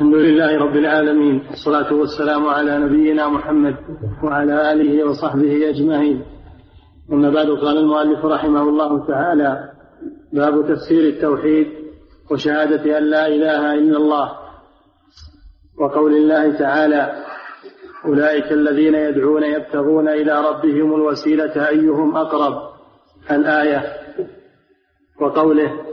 الحمد لله رب العالمين والصلاة والسلام على نبينا محمد وعلى آله وصحبه أجمعين. أما بعد قال المؤلف رحمه الله تعالى باب تفسير التوحيد وشهادة أن لا إله إلا الله. وقول الله تعالى أولئك الذين يدعون يبتغون إلى ربهم الوسيلة أيهم أقرب؟ الآية. وقوله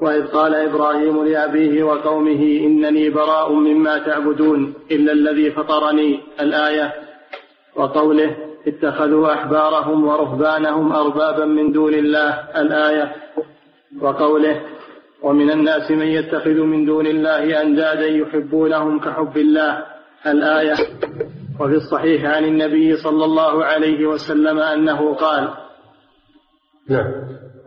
وإذ قال إبراهيم لأبيه وقومه إنني براء مما تعبدون إلا الذي فطرني الآية وقوله اتخذوا أحبارهم ورهبانهم أربابا من دون الله الآية وقوله ومن الناس من يتخذ من دون الله أندادا يحبونهم كحب الله الآية وفي الصحيح عن النبي صلى الله عليه وسلم أنه قال نعم.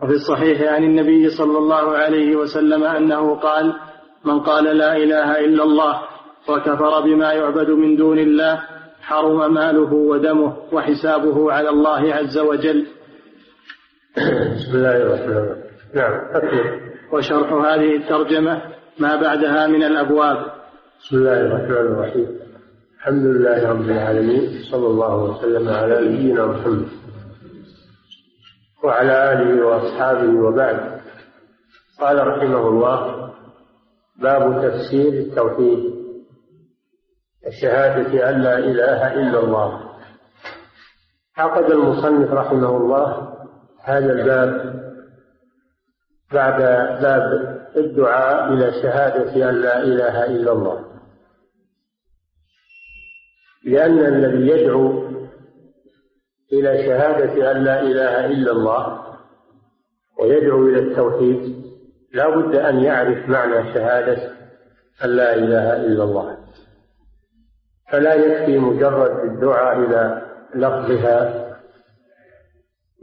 وفي الصحيح عن النبي صلى الله عليه وسلم أنه قال من قال لا إله إلا الله وكفر بما يعبد من دون الله حرم ماله ودمه وحسابه على الله عز وجل. بسم الله الرحمن الرحيم. نعم أكمل. وشرح هذه الترجمة ما بعدها من الأبواب. بسم الله الرحمن الرحيم. الحمد لله رب العالمين صلى الله وسلم على نبينا محمد. وعلى آله وأصحابه وبعد. قال رحمه الله باب تفسير التوحيد. الشهادة أن لا إله إلا الله. عقد المصنف رحمه الله هذا الباب بعد باب الدعاء إلى شهادة أن لا إله إلا الله. لأن الذي يدعو إلى شهادة أن لا إله إلا الله ويدعو إلى التوحيد لا بد أن يعرف معنى شهادة أن لا إله إلا الله. فلا يكفي مجرد الدعاء إلى لفظها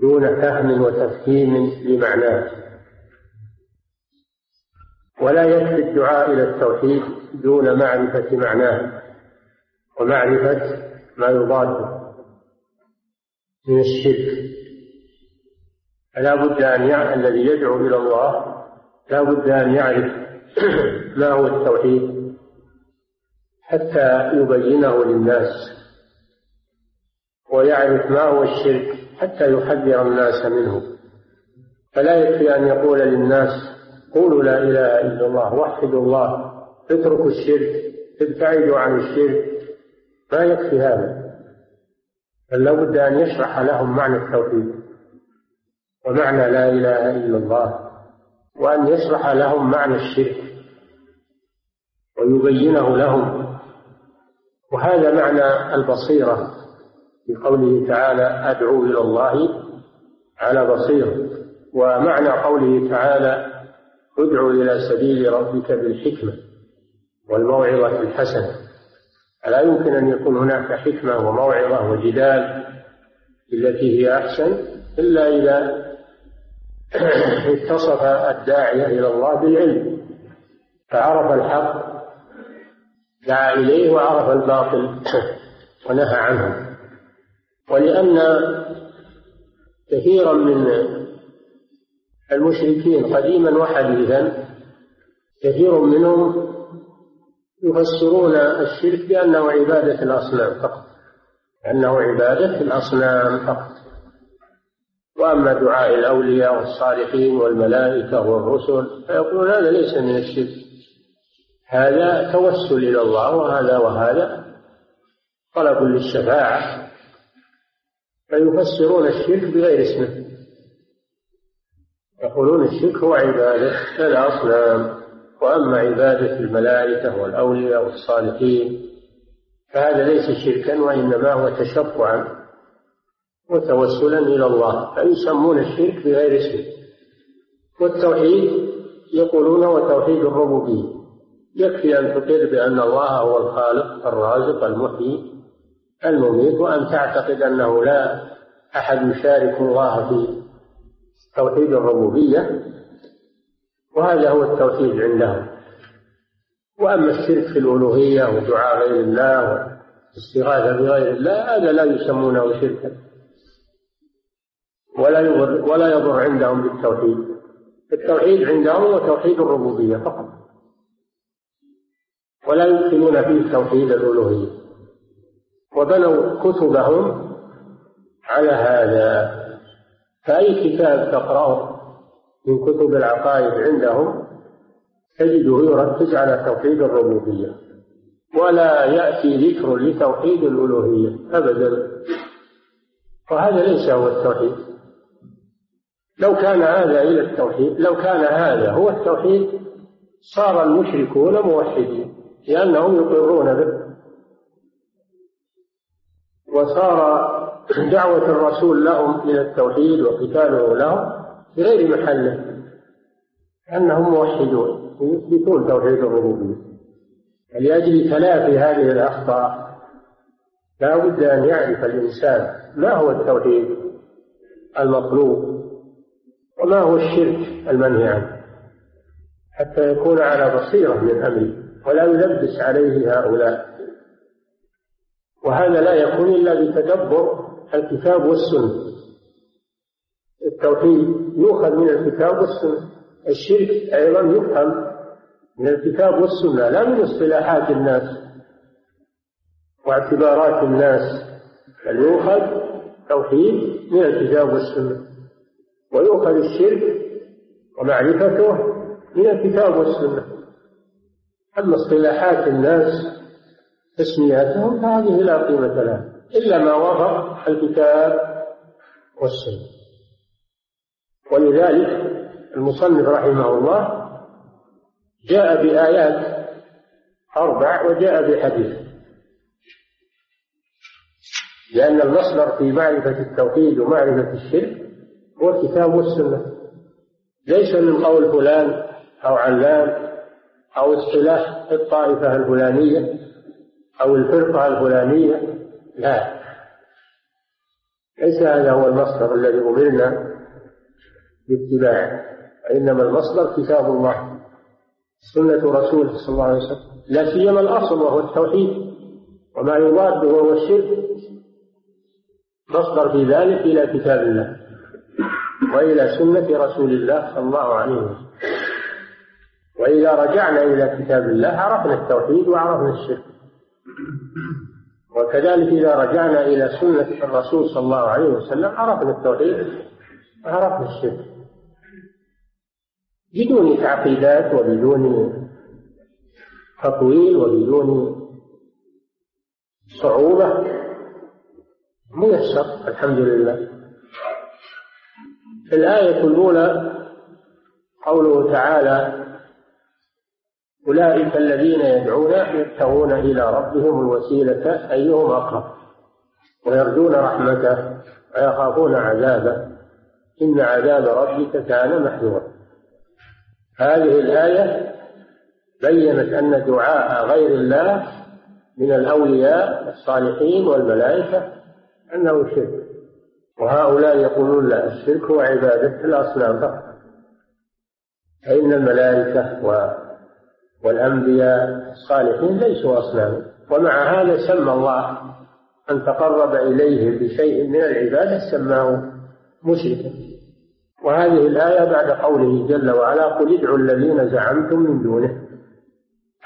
دون فهم وتفهيم لمعناه. ولا يكفي الدعاء إلى التوحيد دون معرفة معناه ومعرفة ما يضاده من الشرك. فلا بد أن يعرف الذي يدعو إلى الله لا بد أن يعرف ما هو التوحيد حتى يبينه للناس ويعرف ما هو الشرك حتى يحذر الناس منه. فلا يكفي أن يقول للناس قولوا لا إله إلا الله وحدوا الله اتركوا الشرك ابتعدوا عن الشرك. ما يكفي هذا. بل لابد أن يشرح لهم معنى التوحيد ومعنى لا إله إلا الله وأن يشرح لهم معنى الشرك ويبينه لهم. وهذا معنى البصيرة في قوله تعالى أدعو إلى الله على بصيرة ومعنى قوله تعالى ادع إلى سبيل ربك بالحكمة والموعظة الحسنة ألا يمكن أن يكون هناك حكمة وموعظة وجدال التي هي أحسن إلا إذا اتصف الداعية إلى الله بالعلم فعرف الحق دعا إليه وعرف الباطل ونهى عنه. ولأن كثيرا من المشركين قديما وحديثا كثير منهم يفسرون الشرك بأنه عبادة الأصنام فقط. أنه عبادة الأصنام فقط. وأما دعاء الأولياء والصالحين والملائكة والرسل فيقولون هذا ليس من الشرك. هذا توسل إلى الله وهذا وهذا. طلب للشفاعة فيفسرون الشرك بغير اسمه. يقولون الشرك هو عبادة الأصنام. وأما عبادة الملائكة والأولياء والصالحين فهذا ليس شركا وإنما هو تشفعا وتوسلا إلى الله فيسمون الشرك بغير اسمه والتوحيد يقولون هو توحيد الربوبية. يكفي أن تقر بأن الله هو الخالق الرازق المحيي المميت وأن تعتقد أنه لا أحد يشارك الله في توحيد الربوبية. وهذا هو التوحيد عندهم. وأما الشرك في الألوهية ودعاء غير الله والاستغاثة بغير الله هذا لا يسمونه شركا ولا يضر ولا يضر عندهم بالتوحيد. التوحيد عندهم هو توحيد الربوبية فقط. ولا يدخلون فيه توحيد الألوهية. وبنوا كتبهم على هذا. فأي كتاب تقرأه؟ من كتب العقائد عندهم تجده يركز على توحيد الربوبية. ولا يأتي ذكر لتوحيد الألوهية أبدا. وهذا ليس هو التوحيد. لو كان هذا إلى التوحيد لو كان هذا هو التوحيد صار المشركون موحدين لأنهم يقرون به. وصار دعوة الرسول لهم إلى التوحيد وقتاله لهم في غير محله أنهم موحدون يثبتون توحيد الربوبية. ولأجل تلافي هذه الأخطاء؟ لا بد أن يعرف الإنسان ما هو التوحيد المطلوب وما هو الشرك المنهي عنه حتى يكون على بصيرة من أمره ولا يلبس عليه هؤلاء. وهذا لا يكون إلا بتدبر الكتاب والسنة. التوحيد يؤخذ من الكتاب والسنة. الشرك أيضا يفهم من الكتاب والسنة لا من اصطلاحات الناس واعتبارات الناس بل يؤخذ توحيد من الكتاب والسنة. ويؤخذ الشرك ومعرفته من الكتاب والسنة. أما اصطلاحات الناس تسمياتهم فهذه لا قيمة لها إلا ما وافق الكتاب والسنة. ولذلك المصنف رحمه الله جاء بآيات أربع وجاء بحديث. لأن المصدر في معرفة التوحيد ومعرفة الشرك هو الكتاب والسنة. ليس من قول فلان أو علان أو اصطلاح الطائفة الفلانية أو الفرقة الفلانية لا. ليس هذا هو المصدر الذي أمرنا باتباعه وإنما المصدر كتاب الله سنة رسوله صلى الله عليه وسلم لا سيما الأصل وهو التوحيد وما يضاد وهو الشرك. مصدر في ذلك إلى كتاب الله وإلى سنة رسول الله صلى الله عليه وسلم. وإذا رجعنا إلى كتاب الله عرفنا التوحيد وعرفنا الشرك. وكذلك إذا رجعنا إلى سنة الرسول صلى الله عليه وسلم عرفنا التوحيد وعرفنا الشرك. بدون تعقيدات وبدون تطويل وبدون صعوبة ميسر الحمد لله. الآية الأولى قوله تعالى أولئك الذين يدعون يبتغون إلى ربهم الوسيلة أيهم أقرب ويرجون رحمته ويخافون عذابه. إن عذاب ربك كان محذورا. هذه الآية بينت أن دعاء غير الله من الأولياء الصالحين والملائكة أنه شرك. وهؤلاء يقولون لا الشرك هو عبادة الأصنام فقط. فإن الملائكة والأنبياء الصالحين ليسوا أصناما ومع هذا سمى الله من تقرب إليه بشيء من العبادة سماه مشركا. وهذه الآية بعد قوله جل وعلا قل ادعوا الذين زعمتم من دونه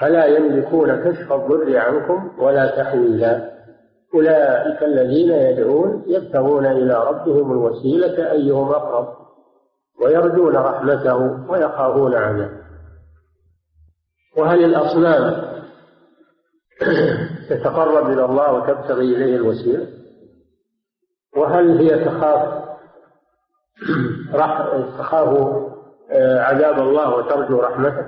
فلا يملكون كشف الضر عنكم ولا تحويلا. أولئك الذين يدعون يبتغون إلى ربهم الوسيلة أيهم أقرب ويرجون رحمته ويخافون عذابه. وهل الأصنام تتقرب إلى الله وتبتغي إليه الوسيلة. وهل هي تخاف تخاف آه، عذاب الله وترجو رحمته.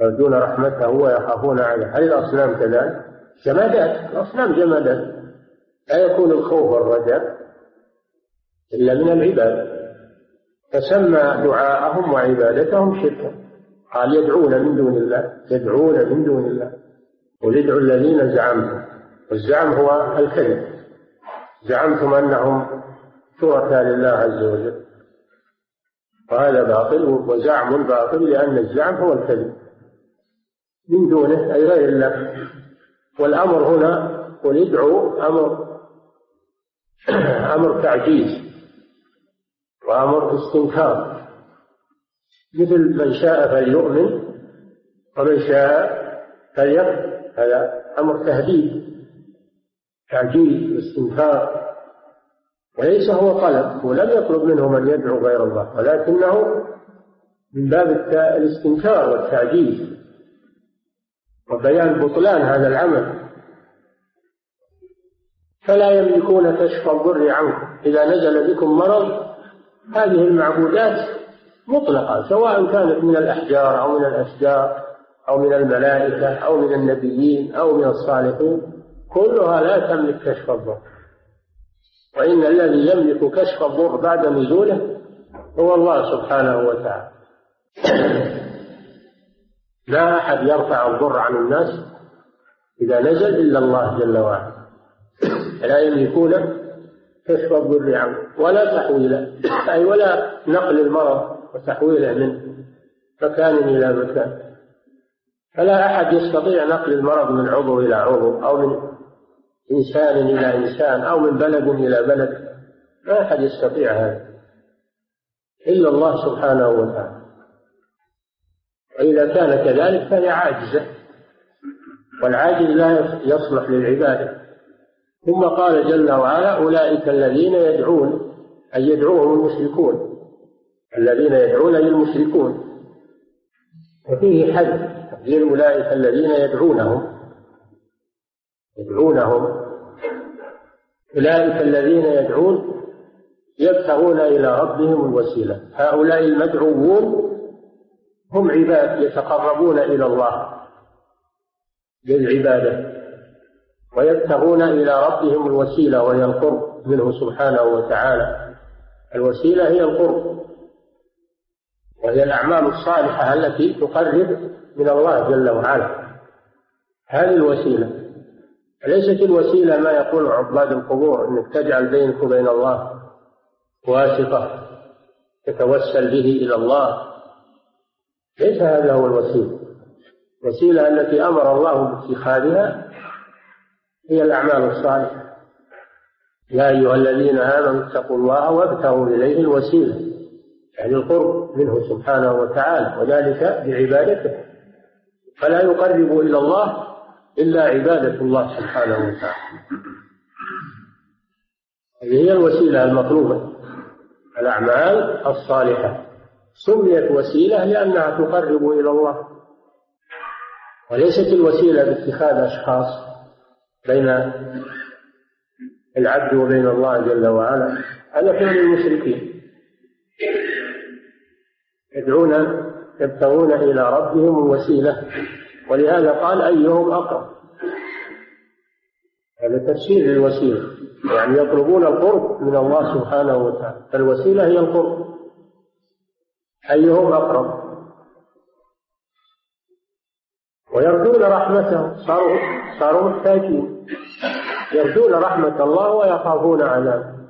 يرجون رحمته ويخافون عليه. هل الأصنام كذلك؟ جمادات. الأصنام جمادات. لا يكون الخوف والرجاء إلا من العباد. فسمى دعاءهم وعبادتهم شركا قال يدعون من دون الله. يدعون من دون الله. قل ادعوا الذين زعمتم. والزعم هو الكذب. زعمتم أنهم شركاء لله عز وجل. وهذا باطل وزعم باطل لأن الزعم هو الكذب. من دونه أي غير الله. والأمر هنا قل ادعوا أمر أمر تعجيز وأمر استنكار. مثل من شاء فليؤمن ومن شاء فليقف هذا أمر تهديد تعجيل واستنكار وليس هو طلب ولم يطلب منهم أن يدعوا غير الله ولكنه من باب الاستنكار والتعجيل وبيان بطلان هذا العمل. فلا يملكون كشف الضر عنكم إذا نزل بكم مرض هذه المعبودات مطلقة سواء كانت من الأحجار أو من الأشجار أو من الملائكة أو من النبيين أو من الصالحين كلها لا تملك كشف الضر. وإن الذي يملك كشف الضر بعد نزوله هو الله سبحانه وتعالى. لا أحد يرفع الضر عن الناس إذا نزل إلا الله جل وعلا. لا يملكون كشف الضر عنه ولا تحويله. أي ولا نقل المرض وتحويله من مكان إلى مكان. فلا أحد يستطيع نقل المرض من عضو إلى عضو أو من إنسان إلى إنسان أو من بلد إلى بلد ما أحد يستطيع هذا إلا الله سبحانه وتعالى. وإذا كان كذلك فهي عاجزة والعاجز لا يصلح للعبادة. ثم قال جل وعلا أولئك الذين يدعون أي يدعوهم المشركون. الذين يدعون للمشركون وفيه حد تقدير أولئك الذين يدعونهم يدعونهم أولئك الذين يدعون يبتغون إلى ربهم الوسيلة. هؤلاء المدعوون هم عباد يتقربون إلى الله بالعبادة ويبتغون إلى ربهم الوسيلة وهي القرب منه سبحانه وتعالى. الوسيلة هي القرب وهي الأعمال الصالحة التي تقرب من الله جل وعلا. هذه الوسيلة. ليست الوسيلة ما يقول عباد القبور أنك تجعل بينك وبين الله واسطة تتوسل به إلى الله. ليس هذا هو الوسيلة. الوسيلة التي أمر الله باتخاذها هي الأعمال الصالحة. يا أيها الذين آمنوا اتقوا الله وابتغوا إليه الوسيلة. يعني القرب منه سبحانه وتعالى وذلك بعبادته. فلا يقرب إلى الله إلا عبادة الله سبحانه وتعالى. هذه هي الوسيلة المطلوبة. الأعمال الصالحة. سميت وسيلة لأنها تقرب إلى الله. وليست الوسيلة باتخاذ أشخاص بين العبد وبين الله جل وعلا. هذا فعل المشركين. يدعون يبتغون إلى ربهم الوسيلة. ولهذا قال أيهم أقرب. هذا تفسير للوسيلة. يعني يطلبون القرب من الله سبحانه وتعالى. فالوسيلة هي القرب. أيهم أقرب. ويرجون رحمته. صاروا صاروا محتاجين. يرجون رحمة الله ويخافون عذابه.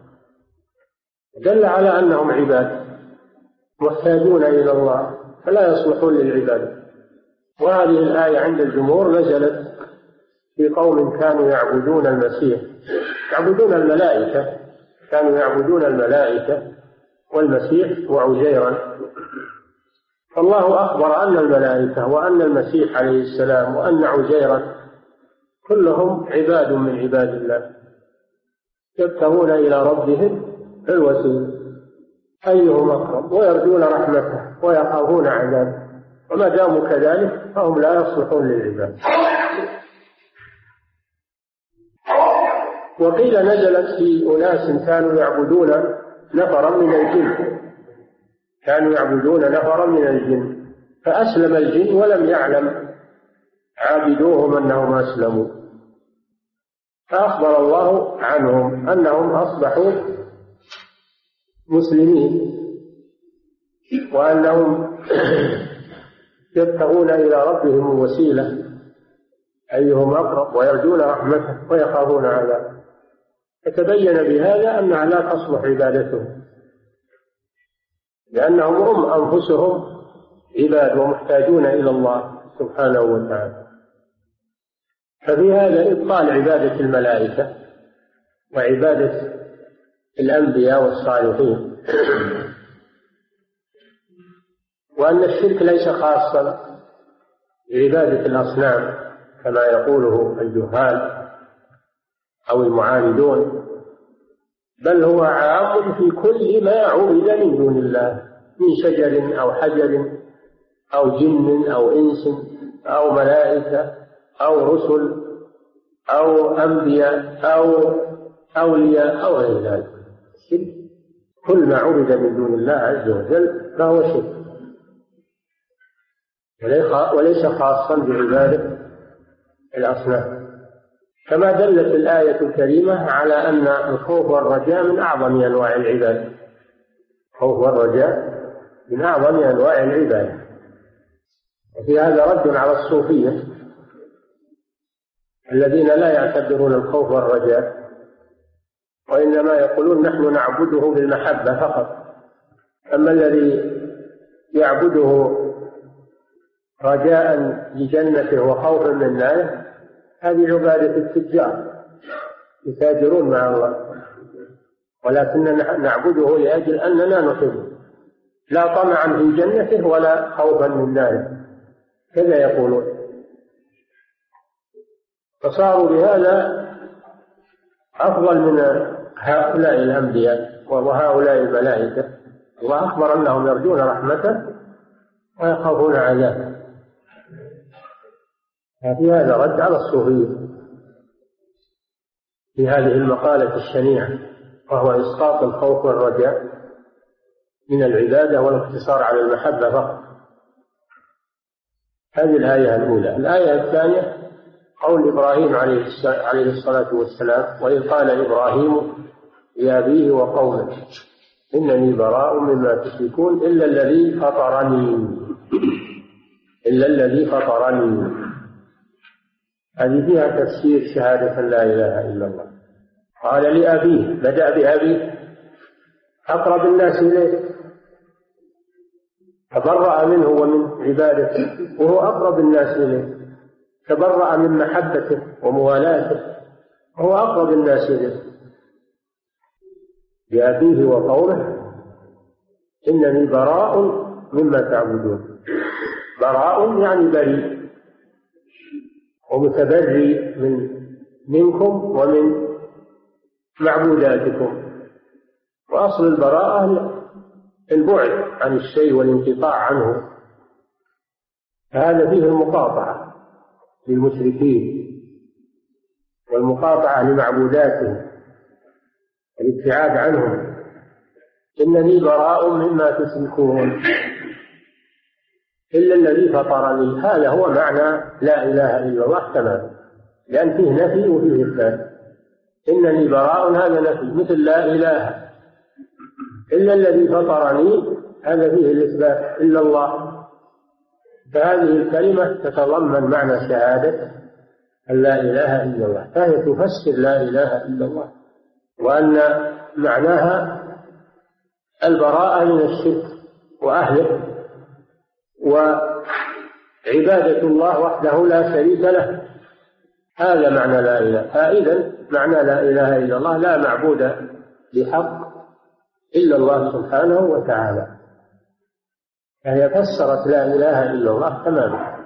دل على أنهم عباد. محتاجون إلى الله. فلا يصلحون للعبادة وهذه الآية عند الجمهور نزلت في قوم كانوا يعبدون المسيح. يعبدون الملائكة. كانوا يعبدون الملائكة والمسيح وعزيرا فالله أخبر أن الملائكة وأن المسيح عليه السلام وأن عزيرا كلهم عباد من عباد الله. يبتغون إلى ربهم الوسيلة. أيهم أقرب؟ ويرجون رحمته ويخافون عذابه. وما داموا كذلك فهم لا يصلحون للعباد. وقيل نزلت في أناس كانوا يعبدون نفرا من الجن. كانوا يعبدون نفرا من الجن. فأسلم الجن ولم يعلم. عابدوهم أنهم أسلموا. فأخبر الله عنهم أنهم أصبحوا مسلمين. وأنهم يبتغون إلى ربهم الوسيلة أيهم أقرب ويرجون رحمته ويخافون عذابه. فتبين بهذا أنها لا تصلح عبادتهم لأنهم هم أنفسهم عباد ومحتاجون إلى الله سبحانه وتعالى. ففي هذا إبطال عبادة الملائكة وعبادة الأنبياء والصالحين. وأن الشرك ليس خاصا بعبادة الأصنام كما يقوله الجهال أو المعاندون بل هو عام في كل ما عبد من دون الله من شجر أو حجر أو جن أو إنس أو ملائكة أو رسل أو أنبياء أو أولياء أو غير ذلك. كل ما عبد من دون الله عز وجل فهو شرك. وليس خاصا بعبادة الأصنام. كما دلت الآية الكريمة على أن الخوف والرجاء من أعظم أنواع العبادة الخوف والرجاء من أعظم أنواع العبادة وفي هذا رد على الصوفية الذين لا يعتبرون الخوف والرجاء وإنما يقولون نحن نعبده بالمحبة فقط. أما الذي يعبده رجاء لجنته وخوفا من ناره هذه عبادة التجار يتاجرون مع الله. ولكننا نعبده لأجل أننا نحبه لا طمعا في جنته ولا خوفا من ناره. كذا يقولون. فصاروا بهذا أفضل من هؤلاء الأنبياء وهؤلاء الملائكة. الله أخبر أنهم يرجون رحمته ويخافون عذابه. في هذا رد على الصوفية في هذه المقالة الشنيعة وهو إسقاط الخوف والرجاء من العبادة والاقتصار على المحبة فقط. هذه الآية الأولى. الآية الثانية قول إبراهيم عليه الصلاة والسلام وإذ قال إبراهيم لأبيه وقومه إنني براء مما تشركون إلا الذي فطرني. إلا الذي فطرني. هذه فيها تفسير شهادة لا إله إلا الله. قال لأبيه بدأ بأبيه أقرب الناس إليه. تبرأ منه ومن عبادته وهو أقرب الناس إليه. تبرأ من محبته وموالاته وهو أقرب الناس إليه. بأبيه وقومه إنني براء مما تعبدون. براء يعني بريء. ومتبري من منكم ومن معبوداتكم. وأصل البراءة البعد عن الشيء والانقطاع عنه. فهذا فيه المقاطعة للمشركين والمقاطعة لمعبوداتهم الابتعاد عنهم. إنني براء مما تشركون. إلا الذي فطرني هذا هو معنى لا إله إلا الله تماما لأن فيه نفي وفيه إثبات. إنني براء هذا نفي مثل لا إله إلا الذي فطرني هذا فيه الإثبات إلا الله. فهذه الكلمة تتضمن معنى شهادة أن لا إله إلا الله. فهي تفسر لا إله إلا الله. وأن معناها البراءة من الشرك وأهله. وعبادة الله وحده لا شريك له. هذا معنى لا إله. فإذا معنى لا إله إلا الله لا معبود بحق إلا الله سبحانه وتعالى. فهي فسرت لا إله إلا الله تماما.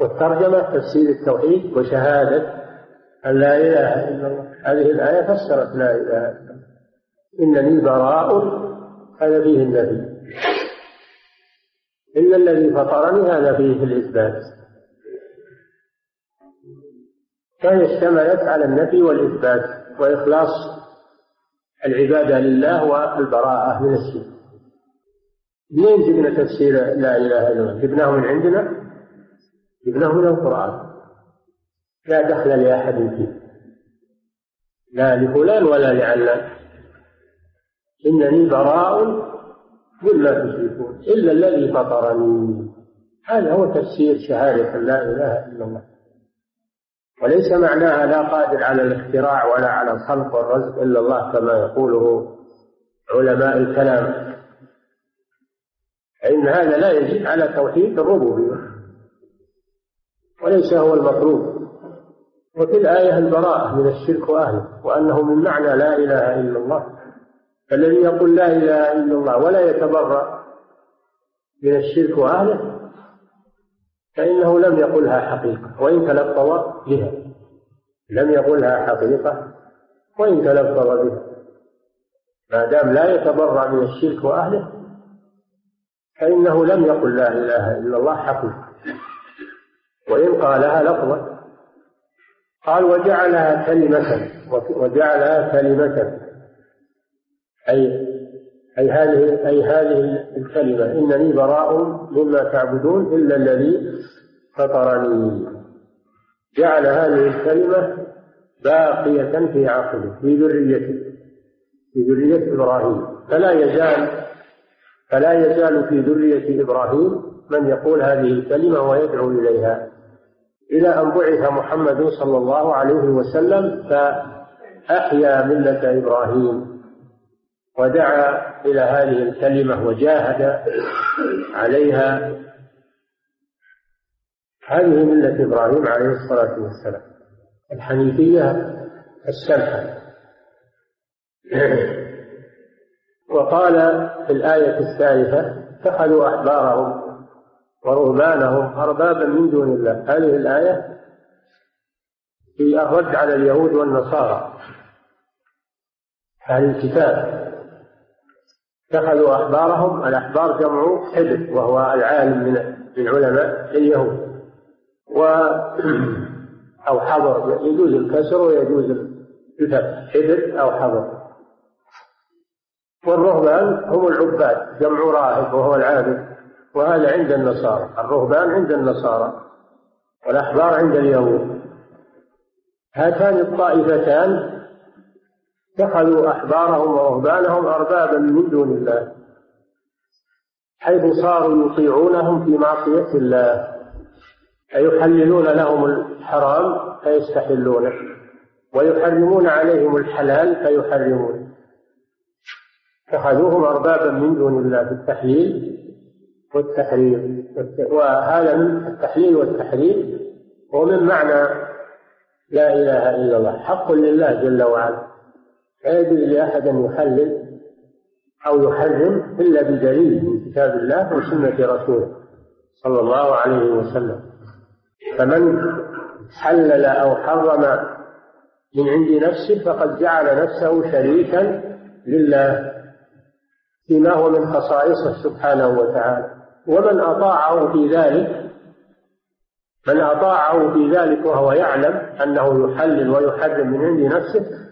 والترجمة تفسير التوحيد وشهادة أن لا إله إلا الله. هذه الآية فسرت لا إله إلا الله. إنني براء هذا فيه النبي. إلا الذي فطرني هذا فيه الإثبات. فهي اشتملت على النفي والإثبات وإخلاص العبادة لله والبراءة من الشرك. منين جبنا تفسير لا إله إلا الله؟ جبناه من عندنا؟ جبناه من القرآن. لا دخل لأحد فيه. لا لفلان ولا لعلان. إنني براء مما تشركون إلا الذي فطرني. هذا هو تفسير شهادة لا إله إلا الله. وليس معناها لا قادر على الاختراع ولا على الخلق والرزق إلا الله كما يقوله علماء الكلام. فإن هذا لا يجب على توحيد الربوبية وليس هو المطلوب. وفي الآية البراءة من الشرك وأهله وأنه من معنى لا إله إلا الله. فالذي يقول لا إله إلا الله ولا يتبرأ من الشرك وأهله فإنه لم يقلها حقيقة وإن تلفظ بها لم يقلها حقيقة وإن تلفظ بها. ما دام لا يتبرع من الشرك وأهله فإنه لم يقل لا إله إلا الله حقيقة. وإن قالها لفظا قال وجعلها كلمة وجعلها كلمة أي أي هذه أي هذه الكلمة إنني براء مما تعبدون إلا الذي فطرني. جعل هذه الكلمة باقية في عقله في ذريته في ذرية إبراهيم. فلا يزال فلا يزال في ذرية إبراهيم من يقول هذه الكلمة ويدعو إليها. إلى أن بعث محمد صلى الله عليه وسلم فأحيا ملة إبراهيم. ودعا إلى هذه الكلمة وجاهد عليها. هذه ملة إبراهيم عليه الصلاة والسلام. الحنيفية السمحة. وقال في الآية الثالثة اتخذوا أحبارهم ورهبانهم أربابا من دون الله. هذه الآية في الرد على اليهود والنصارى. أهل الكتاب. اتخذوا أحبارهم الأحبار جمع حبر وهو العالم من من علماء اليهود. و أو حضر يجوز الكسر ويجوز الفتح حبر أو حضر. والرهبان هم العباد جمع راهب وهو العابد وهذا عند النصارى الرهبان عند النصارى والأحبار عند اليهود. هاتان الطائفتان اتخذوا أحبارهم ورهبانهم أربابا من دون الله. حيث صاروا يطيعونهم في معصية الله فيحللون لهم الحرام فيستحلونه ويحرمون عليهم الحلال فيحرمونه. اتخذوهم أربابا من دون الله في التحليل والتحريم. وهذا من التحليل والتحريم ومن معنى لا إله إلا الله حق لله جل وعلا. لا يجوز لأحد أن يحلل أو يحرم إلا بدليل من كتاب الله وسنة رسوله صلى الله عليه وسلم. فمن حلل أو حرم من عند نفسه فقد جعل نفسه شريكا لله فيما هو من خصائصه سبحانه وتعالى. ومن أطاعه في ذلك من أطاعه في ذلك وهو يعلم أنه يحلل ويحرم من عند نفسه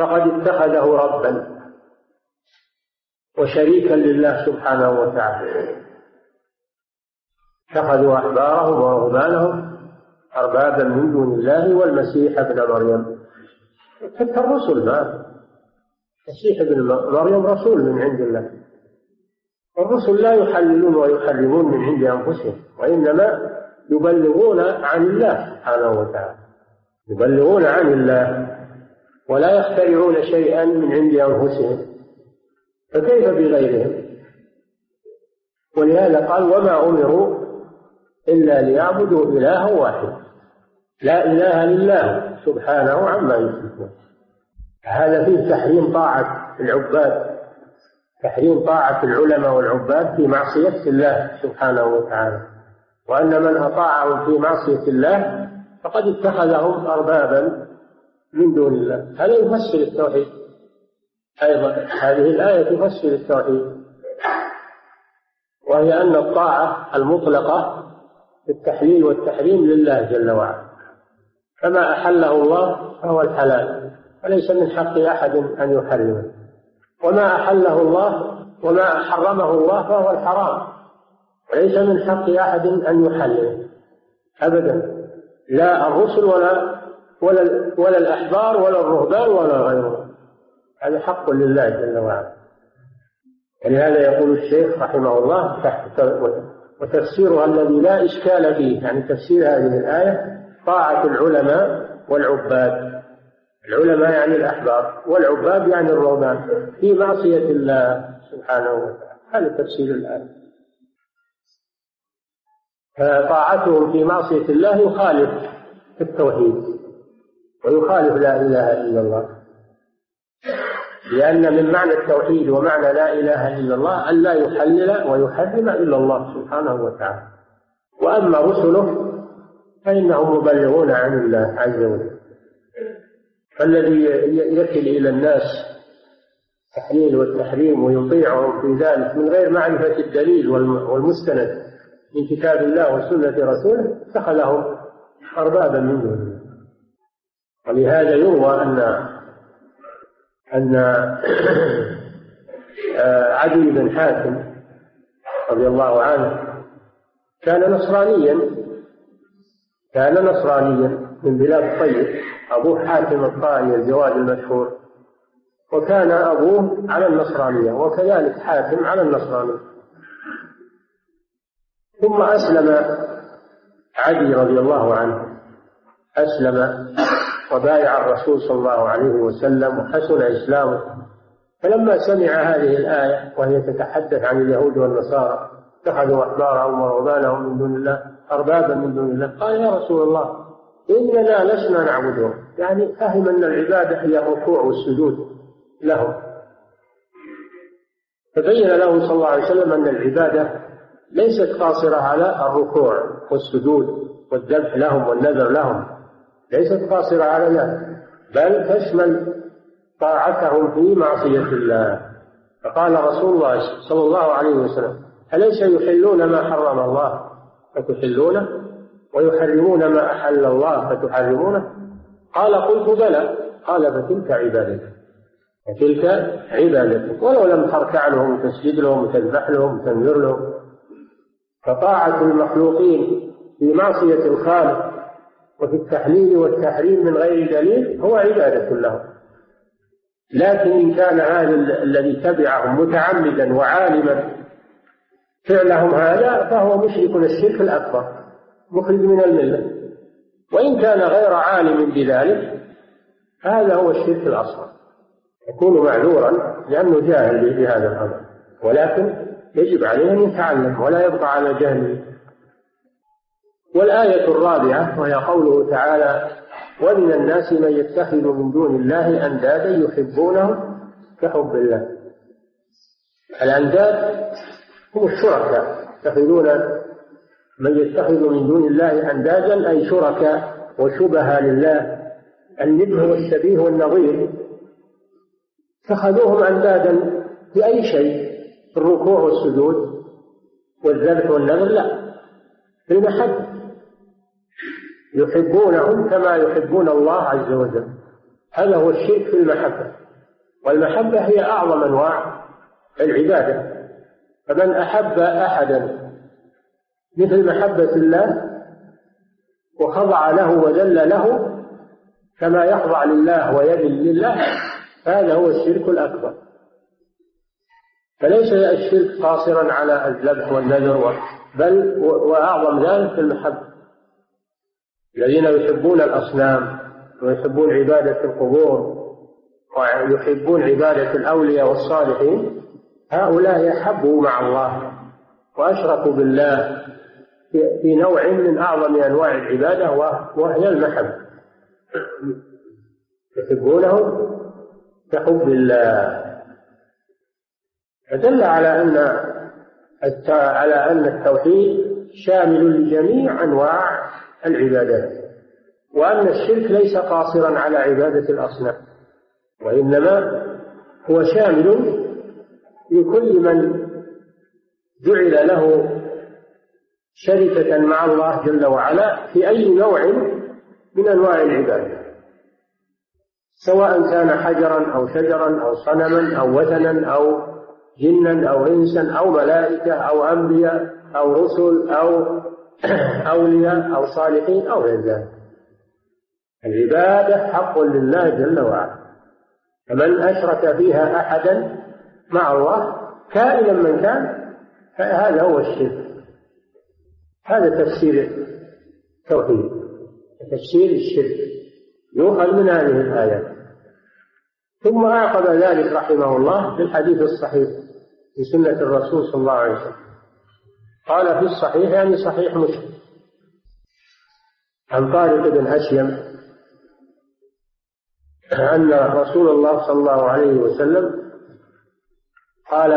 فقد اتخذه ربا وشريكا لله سبحانه وتعالى. اتخذوا أحبارهم ورهبانهم أربابا من دون الله والمسيح ابن مريم. حتى الرسل ما. المسيح ابن مريم رسول من عند الله. الرسل لا يحللون ويحرمون من عند أنفسهم وإنما يبلغون عن الله سبحانه وتعالى. يبلغون عن الله. ولا يخترعون شيئا من عند أنفسهم فكيف بغيرهم؟ ولهذا قال وما أمروا إلا ليعبدوا إلها واحد لا إله إلا هو سبحانه عما يشركون. هذا فيه تحريم طاعة العباد تحريم طاعة العلماء والعباد في معصية الله سبحانه وتعالى. وأن من أطاعهم في معصية الله فقد اتخذهم أربابا من دون الله. هذا يفسر التوحيد؟ أيضا. هذه الآية تفسر التوحيد. وهي أن الطاعة المطلقة في التحليل والتحريم لله جل وعلا. فما أحله الله فهو الحلال. وليس من حق أحد أن يحرمه. وما أحله الله وما حرمه الله فهو الحرام. وليس من حق أحد أن يحلله. أبدا. لا الرسل ولا ولا ولا الأحبار ولا الرهبان ولا غيرهم. هذا حق لله جل وعلا. ولهذا يقول الشيخ رحمه الله وتفسيرها الذي لا إشكال فيه يعني تفسير هذه الآية طاعة العلماء والعباد. العلماء يعني الأحبار والعباد يعني الرهبان. في معصية الله سبحانه وتعالى. هذا تفسير الآية. فطاعتهم في معصية الله يخالف التوحيد. ويخالف لا إله إلا الله. لأن من معنى التوحيد ومعنى لا إله إلا الله أن لا يحلل ويحرم إلا الله سبحانه وتعالى. وأما رسله فإنهم مبلغون عن الله عز وجل. فالذي يكل إلى الناس التحليل والتحريم ويطيعهم في ذلك من غير معرفة الدليل والمستند من كتاب الله وسنة رسوله اتخذهم أربابا من دون الله ولهذا يروى أن أن عدي بن حاتم رضي الله عنه كان نصرانيا كان نصرانيا من بلاد الطيب أبوه حاتم الطائي الجواد المشهور وكان أبوه على النصرانية وكذلك حاتم على النصرانية. ثم أسلم عدي رضي الله عنه أسلم وبايع الرسول صلى الله عليه وسلم وحسن إسلامه. فلما سمع هذه الآية وهي تتحدث عن اليهود والنصارى اتخذوا أحبارهم ورهبانهم من دون الله أربابا من دون الله قال يا رسول الله إننا لسنا نعبدهم. يعني فهم أن العبادة هي الركوع والسجود لهم. فبين له صلى الله عليه وسلم أن العبادة ليست قاصرة على الركوع والسجود والذبح لهم والنذر لهم. ليست قاصرة على ذلك بل تشمل طاعتهم في معصية الله. فقال رسول الله صلى الله عليه وسلم أليس يحلون ما حرم الله فتحلونه؟ ويحرمون ما أحل الله فتحرمونه؟ قال قلت بلى. قال فتلك عبادتك. فتلك عبادتك. ولو لم تركع لهم وتسجد لهم وتذبح لهم وتنذر لهم. فطاعة المخلوقين في معصية الخالق وفي التحليل والتحريم من غير دليل هو عبادة لهم لكن إن كان هذا الذي تبعهم متعمدا وعالما فعلهم هذا فهو مشرك الشرك الأكبر مخرج من الملة. وإن كان غير عالم بذلك هذا هو الشرك الأصغر. يكون معذورا لأنه جاهل بهذا الأمر. ولكن يجب عليه أن يتعلم ولا يبقى على جهله. والآية الرابعة وهي قوله تعالى ومن الناس من يتخذ من دون الله أندادا يحبونهم كحب الله. الأنداد هم الشركاء يتخذون من يتخذ من دون الله أندادا أي شركاء وشبه لله. النبه والشبيه والنظير. اتخذوهم أندادا في أي شيء؟ الركوع والسجود والذبح والنذر؟ لا. في المحبة يحبونهم كما يحبون الله عز وجل. هذا هو الشرك في المحبة. والمحبة هي أعظم أنواع العبادة. فمن أحب أحدا مثل محبة الله وخضع له وذل له كما يخضع لله ويذل لله هذا هو الشرك الأكبر. فليس الشرك قاصرا على الذبح والنذر بل وأعظم ذلك المحبة. الذين يحبون الأصنام ويحبون عبادة القبور ويحبون عبادة الأولياء والصالحين هؤلاء يحبوا مع الله وأشركوا بالله في نوع من أعظم أنواع العبادة وهي المحبة يحبونهم كحب الله. فدل على أن على أن التوحيد شامل لجميع أنواع العبادات. وأن الشرك ليس قاصرا على عبادة الأصنام وإنما هو شامل لكل من جعل له شركة مع الله جل وعلا في أي نوع من أنواع العبادة. سواء كان حجرا أو شجرا أو صنما أو وثنا أو جنا أو إنسا أو ملائكة أو أنبياء أو رسل أو أولياء أو صالحين أو غير ذلك. العبادة حق لله جل وعلا. فمن أشرك فيها أحدا مع الله كائنا من كان فهذا هو الشرك. هذا تفسير التوحيد. تفسير الشرك. يؤخذ من هذه الآيات ثم أعقب ذلك رحمه الله في الحديث الصحيح في سنة الرسول صلى الله عليه وسلم. قال في الصحيح يعني صحيح مسلم. عن طارق بن أشيم أن رسول الله صلى الله عليه وسلم قال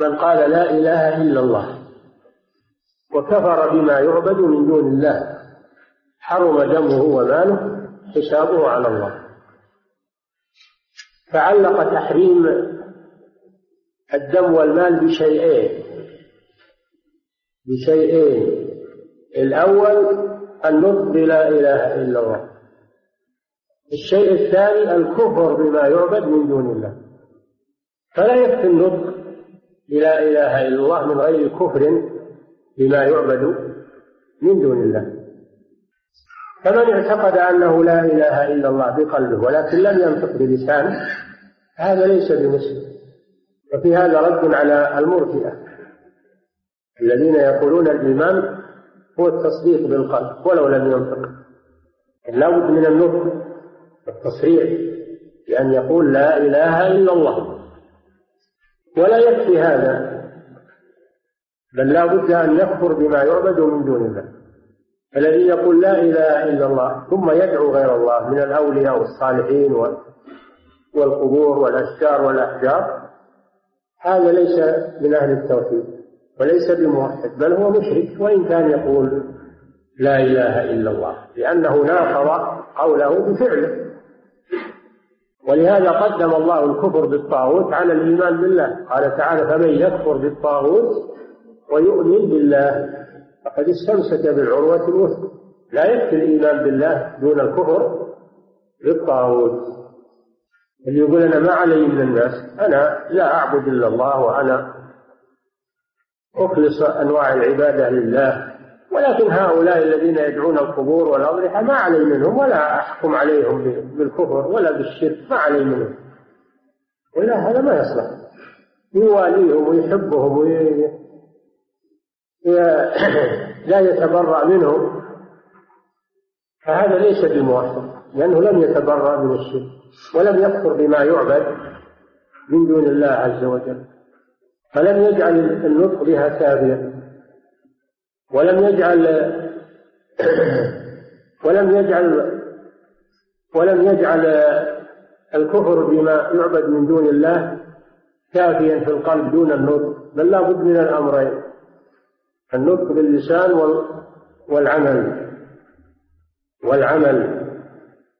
من قال لا إله إلا الله وكفر بما يعبد من دون الله حرم دمه وماله حسابه على الله. فعلق تحريم الدم والمال بشيئين بشيئين الأول النطق بلا إله إلا الله. الشيء الثاني الكفر بما يعبد من دون الله. فلا يكفي النطق بلا إله إلا الله من غير كفر بما يعبد من دون الله. فمن اعتقد أنه لا إله إلا الله بقلبه ولكن لم ينطق بلسانه هذا ليس بمسلم وفي هذا رد على المرجئة. الذين يقولون الإيمان هو التصديق بالقلب ولو لم ينطق. لا بد من النطق التصريح بأن يقول لا إله إلا الله. ولا يكفي هذا بل لا بد أن يكفر بما يعبد من دون الله. الذي يقول لا إله إلا الله ثم يدعو غير الله من الأولياء والصالحين والقبور والأشجار والأحجار هذا ليس من أهل التوحيد. وليس بموحد بل هو مشرك. وإن كان يقول لا إله إلا الله لأنه ناقض قوله بفعله. ولهذا قدم الله الكفر بالطاغوت على الإيمان بالله. قال تعالى فمن يكفر بالطاغوت ويؤمن بالله فقد استمسك بالعروة الوثقى. لا يكفي الإيمان بالله دون الكفر بالطاغوت. اللي يقول أنا ما علي من الناس أنا لا أعبد إلا الله وأنا أخلص أنواع العبادة لله ولكن هؤلاء الذين يدعون القبور والأضرحة ما علي منهم ولا أحكم عليهم بالكفر ولا بالشرك ما علي منهم. ولا هذا ما يصلح. يواليهم ويحبهم وي... لا يتبرأ منهم. فهذا ليس بموحد لأنه لم يتبرأ من الشرك ولم يكفر بما يعبد من دون الله عز وجل. فلم يجعل النطق بها كافيا ولم يجعل ولم يجعل ولم يجعل الكفر بما يعبد من دون الله كافيا في القلب دون النطق بل لا بد من الأمرين. النطق باللسان والعمل. والعمل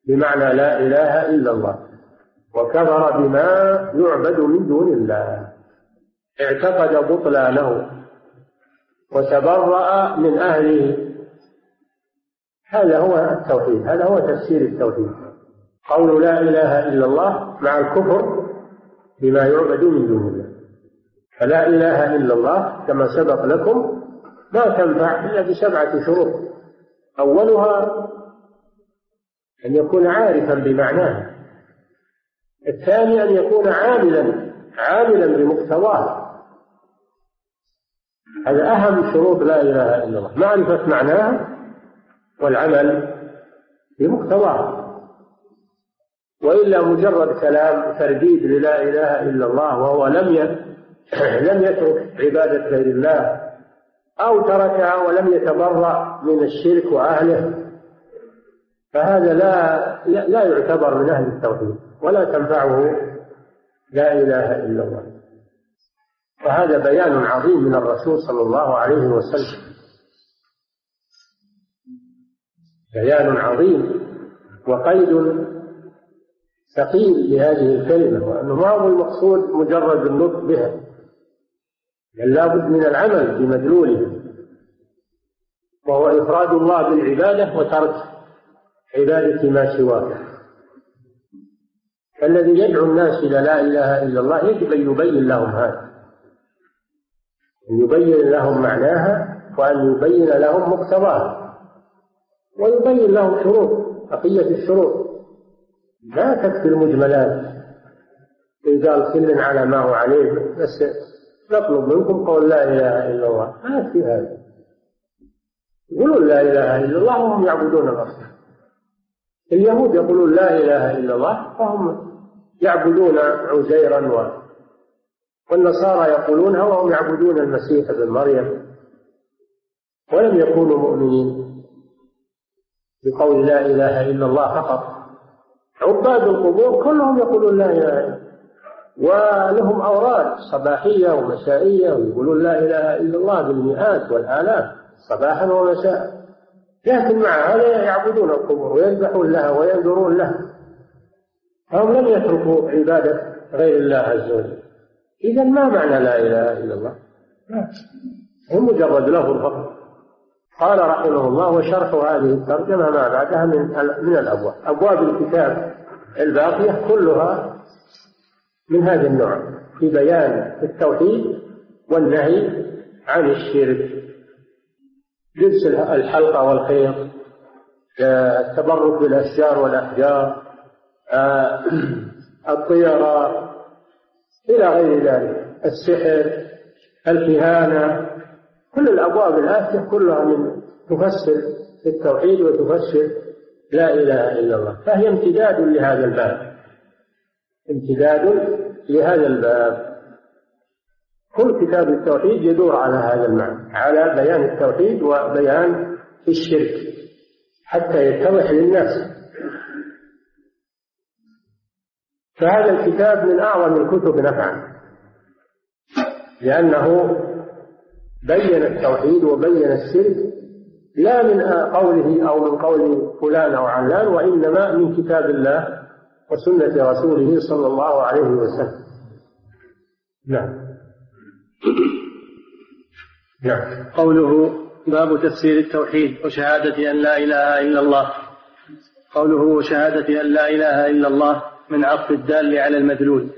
بمعنى لا إله إلا الله. وكفر بما يعبد من دون الله. اعتقد بطلانه وتبرأ من أهله. هذا هو التوحيد هذا هو تفسير التوحيد. قول لا إله إلا الله مع الكفر بما يعبد من دون الله. فلا إله إلا الله كما سبق لكم ما تنفع إلا بسبعة شروط. أولها أن يكون عارفا بمعناها الثاني أن يكون عاملا عاملا بمقتضاه. هذا أهم شروط لا إله إلا الله. معرفة معناها والعمل بمقتضاها وإلا مجرد كلام ترديد للا إله إلا الله وهو لم لم يترك عبادة غير الله أو تركها ولم يتبرأ من الشرك وأهله فهذا لا لا يعتبر من أهل التوحيد ولا تنفعه لا إله إلا الله. وهذا بيان عظيم من الرسول صلى الله عليه وسلم. بيان عظيم وقيد ثقيل لهذه الكلمة وأنه ما هو المقصود مجرد النطق بها بل لابد من العمل بمدلوله وهو إفراد الله بالعبادة وترك عبادة ما سواه الذي يدعو الناس إلى لا إله إلا الله يجب أن يبين لهم هذا. أن يبين لهم معناها وأن يبين لهم مقتضاها. ويبين لهم شروط بقية الشروط. لا تكفي المجملات. قال كل على ما هو عليه بس نطلب منكم قول لا إله إلا الله. ما يكفي هذا. يقولون لا إله إلا الله وهم يعبدون الأصنام اليهود يقولون لا إله إلا الله وهم يعبدون عزيرا والنصارى يقولونها وهم يعبدون المسيح ابن مريم ولم يكونوا مؤمنين بقول لا إله إلا الله فقط. عباد القبور كلهم يقولون لا إله إلا الله. ولهم أوراد صباحية ومسائية ويقولون لا إله إلا الله بالمئات والالاف صباحا ومساء. لكن مع هذا يعبدون القبور ويذبحون لها وينذرون لها. فهم لم يتركوا عبادة غير الله عز وجل. إذا ما معنى لا إله إلا الله؟ هو مجرد لفظ فقط قال رحمه الله وشرح هذه الترجمة ما بعدها من من الأبواب. أبواب الكتاب الباقية كلها من هذا النوع في بيان التوحيد والنهي عن الشرك. لبس الحلقة والخيط التبرك بالأشجار والأحجار آه، الطيرة إلى غير ذلك. السحر الكهانة كل الأبواب الآتية كلها من تفسر التوحيد وتفسر لا إله إلا الله. فهي امتداد لهذا الباب. امتداد لهذا الباب. كل كتاب التوحيد يدور على هذا المعنى على بيان التوحيد وبيان الشرك حتى يتضح للناس فهذا الكتاب من أعظم الكتب نفعا لأنه بين التوحيد وبين الشرك لا من قوله أو من قول فلان أو علان وإنما من كتاب الله وسنة رسوله صلى الله عليه وسلم. نعم. نعم. قوله باب تفسير التوحيد وشهادة أن لا إله إلا الله. قوله وشهادة أن لا إله إلا الله. من عطف الدال على المدلول.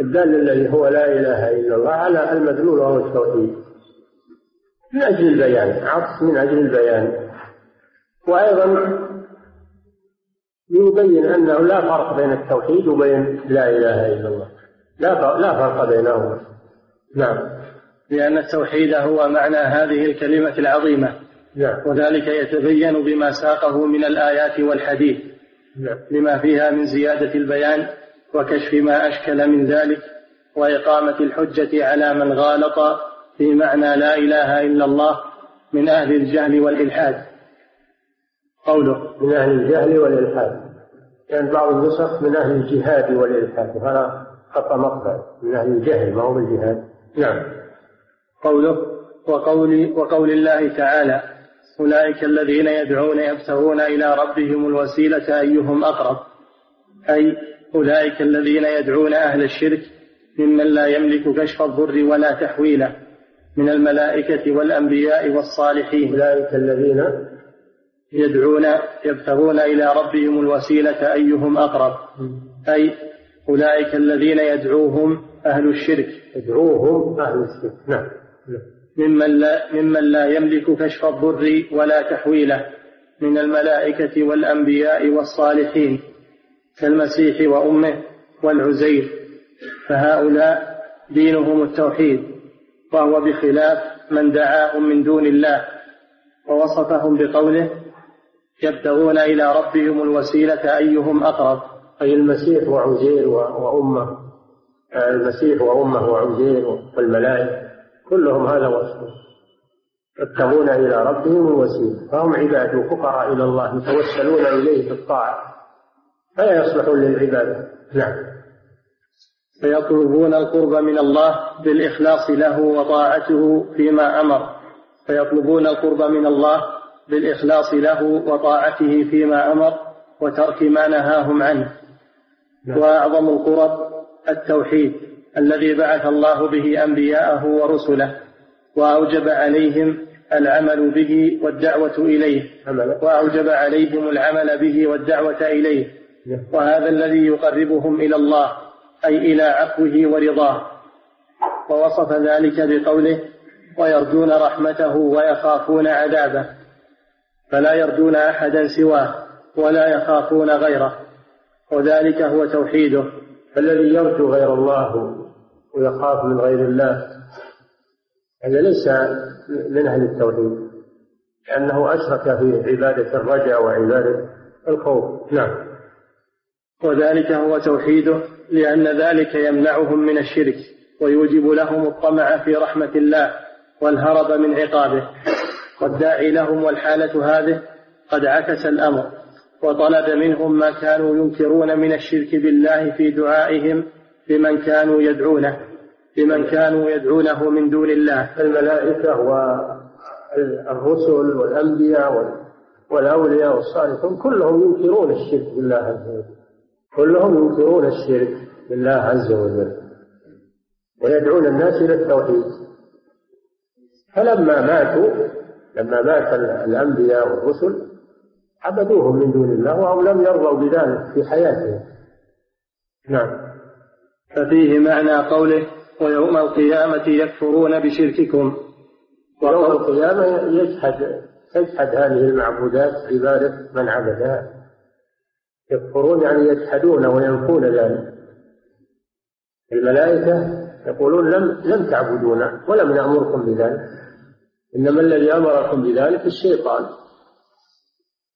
الدال الذي هو لا إله إلا الله على المدلول وهو التوحيد. من أجل البيان عطف من أجل البيان. وأيضا يبين أنه لا فرق بين التوحيد وبين لا إله إلا الله. لا لا فرق بينهما. نعم. لأن التوحيد هو معنى هذه الكلمة العظيمة. نعم. وذلك يتبين بما ساقه من الآيات والحديث. لما فيها من زيادة البيان وكشف ما أشكل من ذلك وإقامة الحجة على من غالط في معنى لا إله إلا الله من أهل الجهل والإلحاد. قوله من أهل الجهل والإلحاد. يعني بعض النسخ من أهل الجهاد والإلحاد. وهذا خطأ مقبل من أهل الجهل ما هو بالجهاد؟ نعم. قوله وقول وقول الله تعالى أولئك الذين يدعون يبتغون إلى ربهم الوسيلة أيهم أقرب. أي أولئك الذين يدعون أهل الشرك ممن لا يملك كشف الضر ولا تحويله من الملائكة والأنبياء والصالحين. أولئك الذين يدعون يبتغون إلى ربهم الوسيلة أيهم أقرب. أي أولئك الذين يدعوهم أهل الشرك. يدعوهم أهل الشرك. نعم. ممن لا, ممن لا يملك كشف الضر ولا تحويله من الملائكة والأنبياء والصالحين كالمسيح وأمه والعزير. فهؤلاء دينهم التوحيد وهو بخلاف من دعاهم من دون الله ووصفهم بقوله يبتغون إلى ربهم الوسيلة أيهم أقرب. أي المسيح وعزير وأمه المسيح وأمه وعزير والملائكة. كلهم هذا وصف. يبتغون إلى ربهم الوسيلة. فهم عباد وفقراء إلى الله يتوسلون إليه بالطاعة فلا يصلحون للعبادة نعم. فيطلبون القرب من الله بالإخلاص له وطاعته فيما أمر. فيطلبون القرب من الله بالإخلاص له وطاعته فيما أمر وترك ما نهاهم عنه. نعم. وأعظم القرب التوحيد. الذي بعث الله به أنبياءه ورسله وأوجب عليهم العمل به والدعوة إليه وأوجب عليهم العمل به والدعوة إليه. نعم. وهذا الذي يقربهم إلى الله أي إلى عفوه ورضاه. ووصف ذلك بقوله ويرجون رحمته ويخافون عذابه فلا يرجون أحدا سواه ولا يخافون غيره. وذلك هو توحيده. الذي يرجو غير الله ويخاف من غير الله هذا ليس من أهل التوحيد لأنه أشرك في عبادة الرجاء وعبادة الخوف. نعم. وذلك هو توحيده لأن ذلك يمنعهم من الشرك ويوجب لهم الطمع في رحمة الله والهرب من عقابه. والداعي لهم والحالة هذه قد عكس الأمر وطلب منهم ما كانوا ينكرون من الشرك بالله في دعائهم لمن كانوا يدعونه لمن كانوا يدعونه من دون الله. الملائكة الرسل والأنبياء والأولياء والصالحون كلهم ينكرون الشرك بالله عز وجل. كلهم ينكرون الشرك بالله عز وجل. ويدعون الناس إلى التوحيد. فلما ماتوا لما مات الأنبياء والرسل عبدوهم من دون الله وهم لم يرضوا بذلك في حياتهم. نعم. ففيه معنى قوله ويوم القيامة يكفرون بشرككم. ويوم القيامة يجحد تجحد هذه المعبودات عبادة من عبدها يكفرون يعني يجحدون وينفون ذلك. الملائكة يقولون لم لم تعبدونا ولم نأمركم بذلك. إنما الذي أمركم بذلك الشيطان.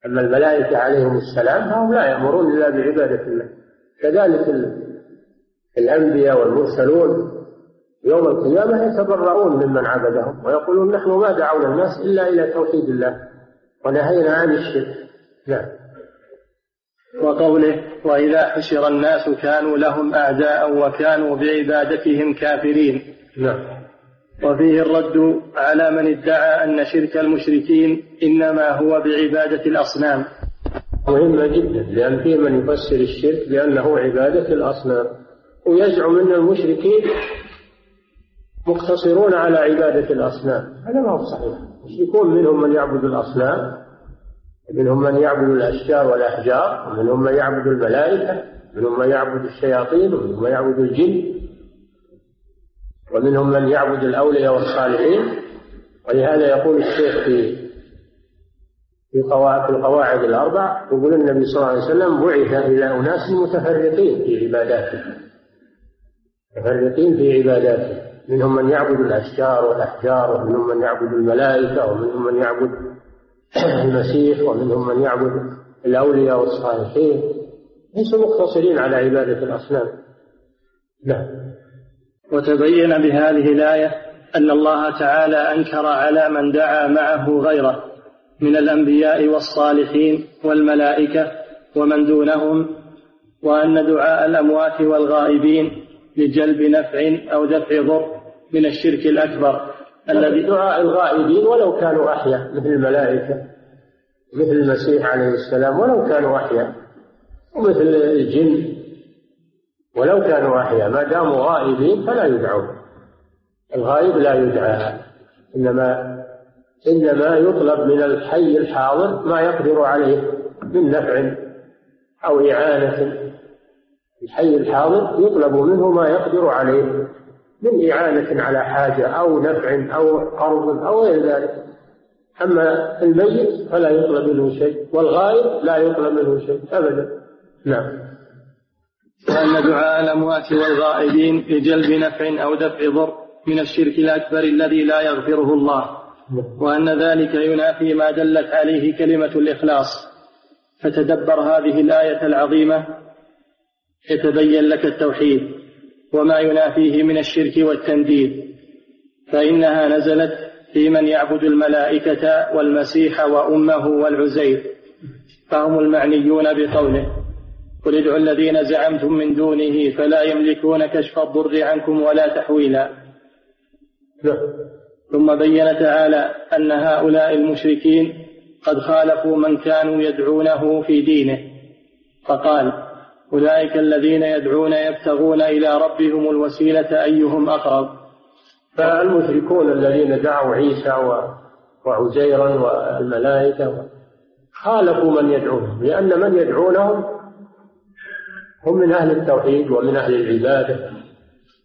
أما الملائكة عليهم السلام فهم لا يأمرون إلا بعبادة الله. كذلك الأنبياء والمرسلون يوم القيامة يتبرؤون ممن عبدهم ويقولون نحن ما دعونا الناس إلا إلى توحيد الله ونهينا عن الشرك. نعم. وقوله وإذا حشر الناس كانوا لهم أعداء وكانوا بعبادتهم كافرين. نعم. وفيه الرد على من ادعى أن شرك المشركين إنما هو بعبادة الأصنام. مهمة جدا لأن في من يفسر الشرك بأنه عبادة الأصنام. ويزعم أن المشركين مقتصرون على عبادة الأصنام. هذا ما هو صحيح. يكون منهم من يعبد الأصنام منهم من يعبد الأشجار والأحجار ومنهم من يعبد الملائكة منهم من يعبد الشياطين ومنهم من يعبد الجن ومنهم من يعبد الأولياء والصالحين. ولهذا يقول الشيخ في في القواعد الأربع يقول النبي صلى الله عليه وسلم بعث إلى أناس متفرقين في عباداته متفرقين في عباداته. منهم من يعبد الأشجار والأحجار ومنهم من يعبد الملائكة ومنهم من يعبد المسيح ومنهم من يعبد الأولياء والصالحين. ليسوا مقتصرين على عبادة الأصنام. نعم. وتبين بهذه الآية أن الله تعالى أنكر على من دعا معه غيره من الأنبياء والصالحين والملائكة ومن دونهم وأن دعاء الأموات والغائبين لجلب نفع أو دفع ضر من الشرك الأكبر الذي دعاء الغائبين ولو كانوا أحياء مثل الملائكة مثل المسيح عليه السلام ولو كانوا أحياء ومثل الجن ولو كانوا أحياء ما داموا غائبين فلا يدعون. الغائب لا يدعى إنما إنما يطلب من الحي الحاضر ما يقدر عليه من نفع أو إعانة. الحي الحاضر يطلب منه ما يقدر عليه من إعانة على حاجة أو نفع أو قرض أو غير ذلك. أما الميت فلا يطلب منه شيء والغائب لا يطلب منه شيء أبدا. نعم. وأن دعاء الأموات والغائبين لجلب نفع أو دفع ضر من الشرك الأكبر الذي لا يغفره الله. وأن ذلك ينافي ما دلت عليه كلمة الإخلاص. فتدبر هذه الآية العظيمة يتبين لك التوحيد وما ينافيه من الشرك والتنديد فإنها نزلت في من يعبد الملائكة والمسيح وأمه والعزير فهم المعنيون بقوله قل ادعوا الذين زعمتم من دونه فلا يملكون كشف الضر عنكم ولا تحويلا. ثم بين تعالى أن هؤلاء المشركين قد خالفوا من كانوا يدعونه في دينه فقال أولئك الذين يدعون يبتغون إلى ربهم الوسيلة أيهم أقرب. فالمشركون الذين دعوا عيسى وعزيرا والملائكة خالفوا من يدعونهم لأن من يدعونهم هم من أهل التوحيد ومن أهل العبادة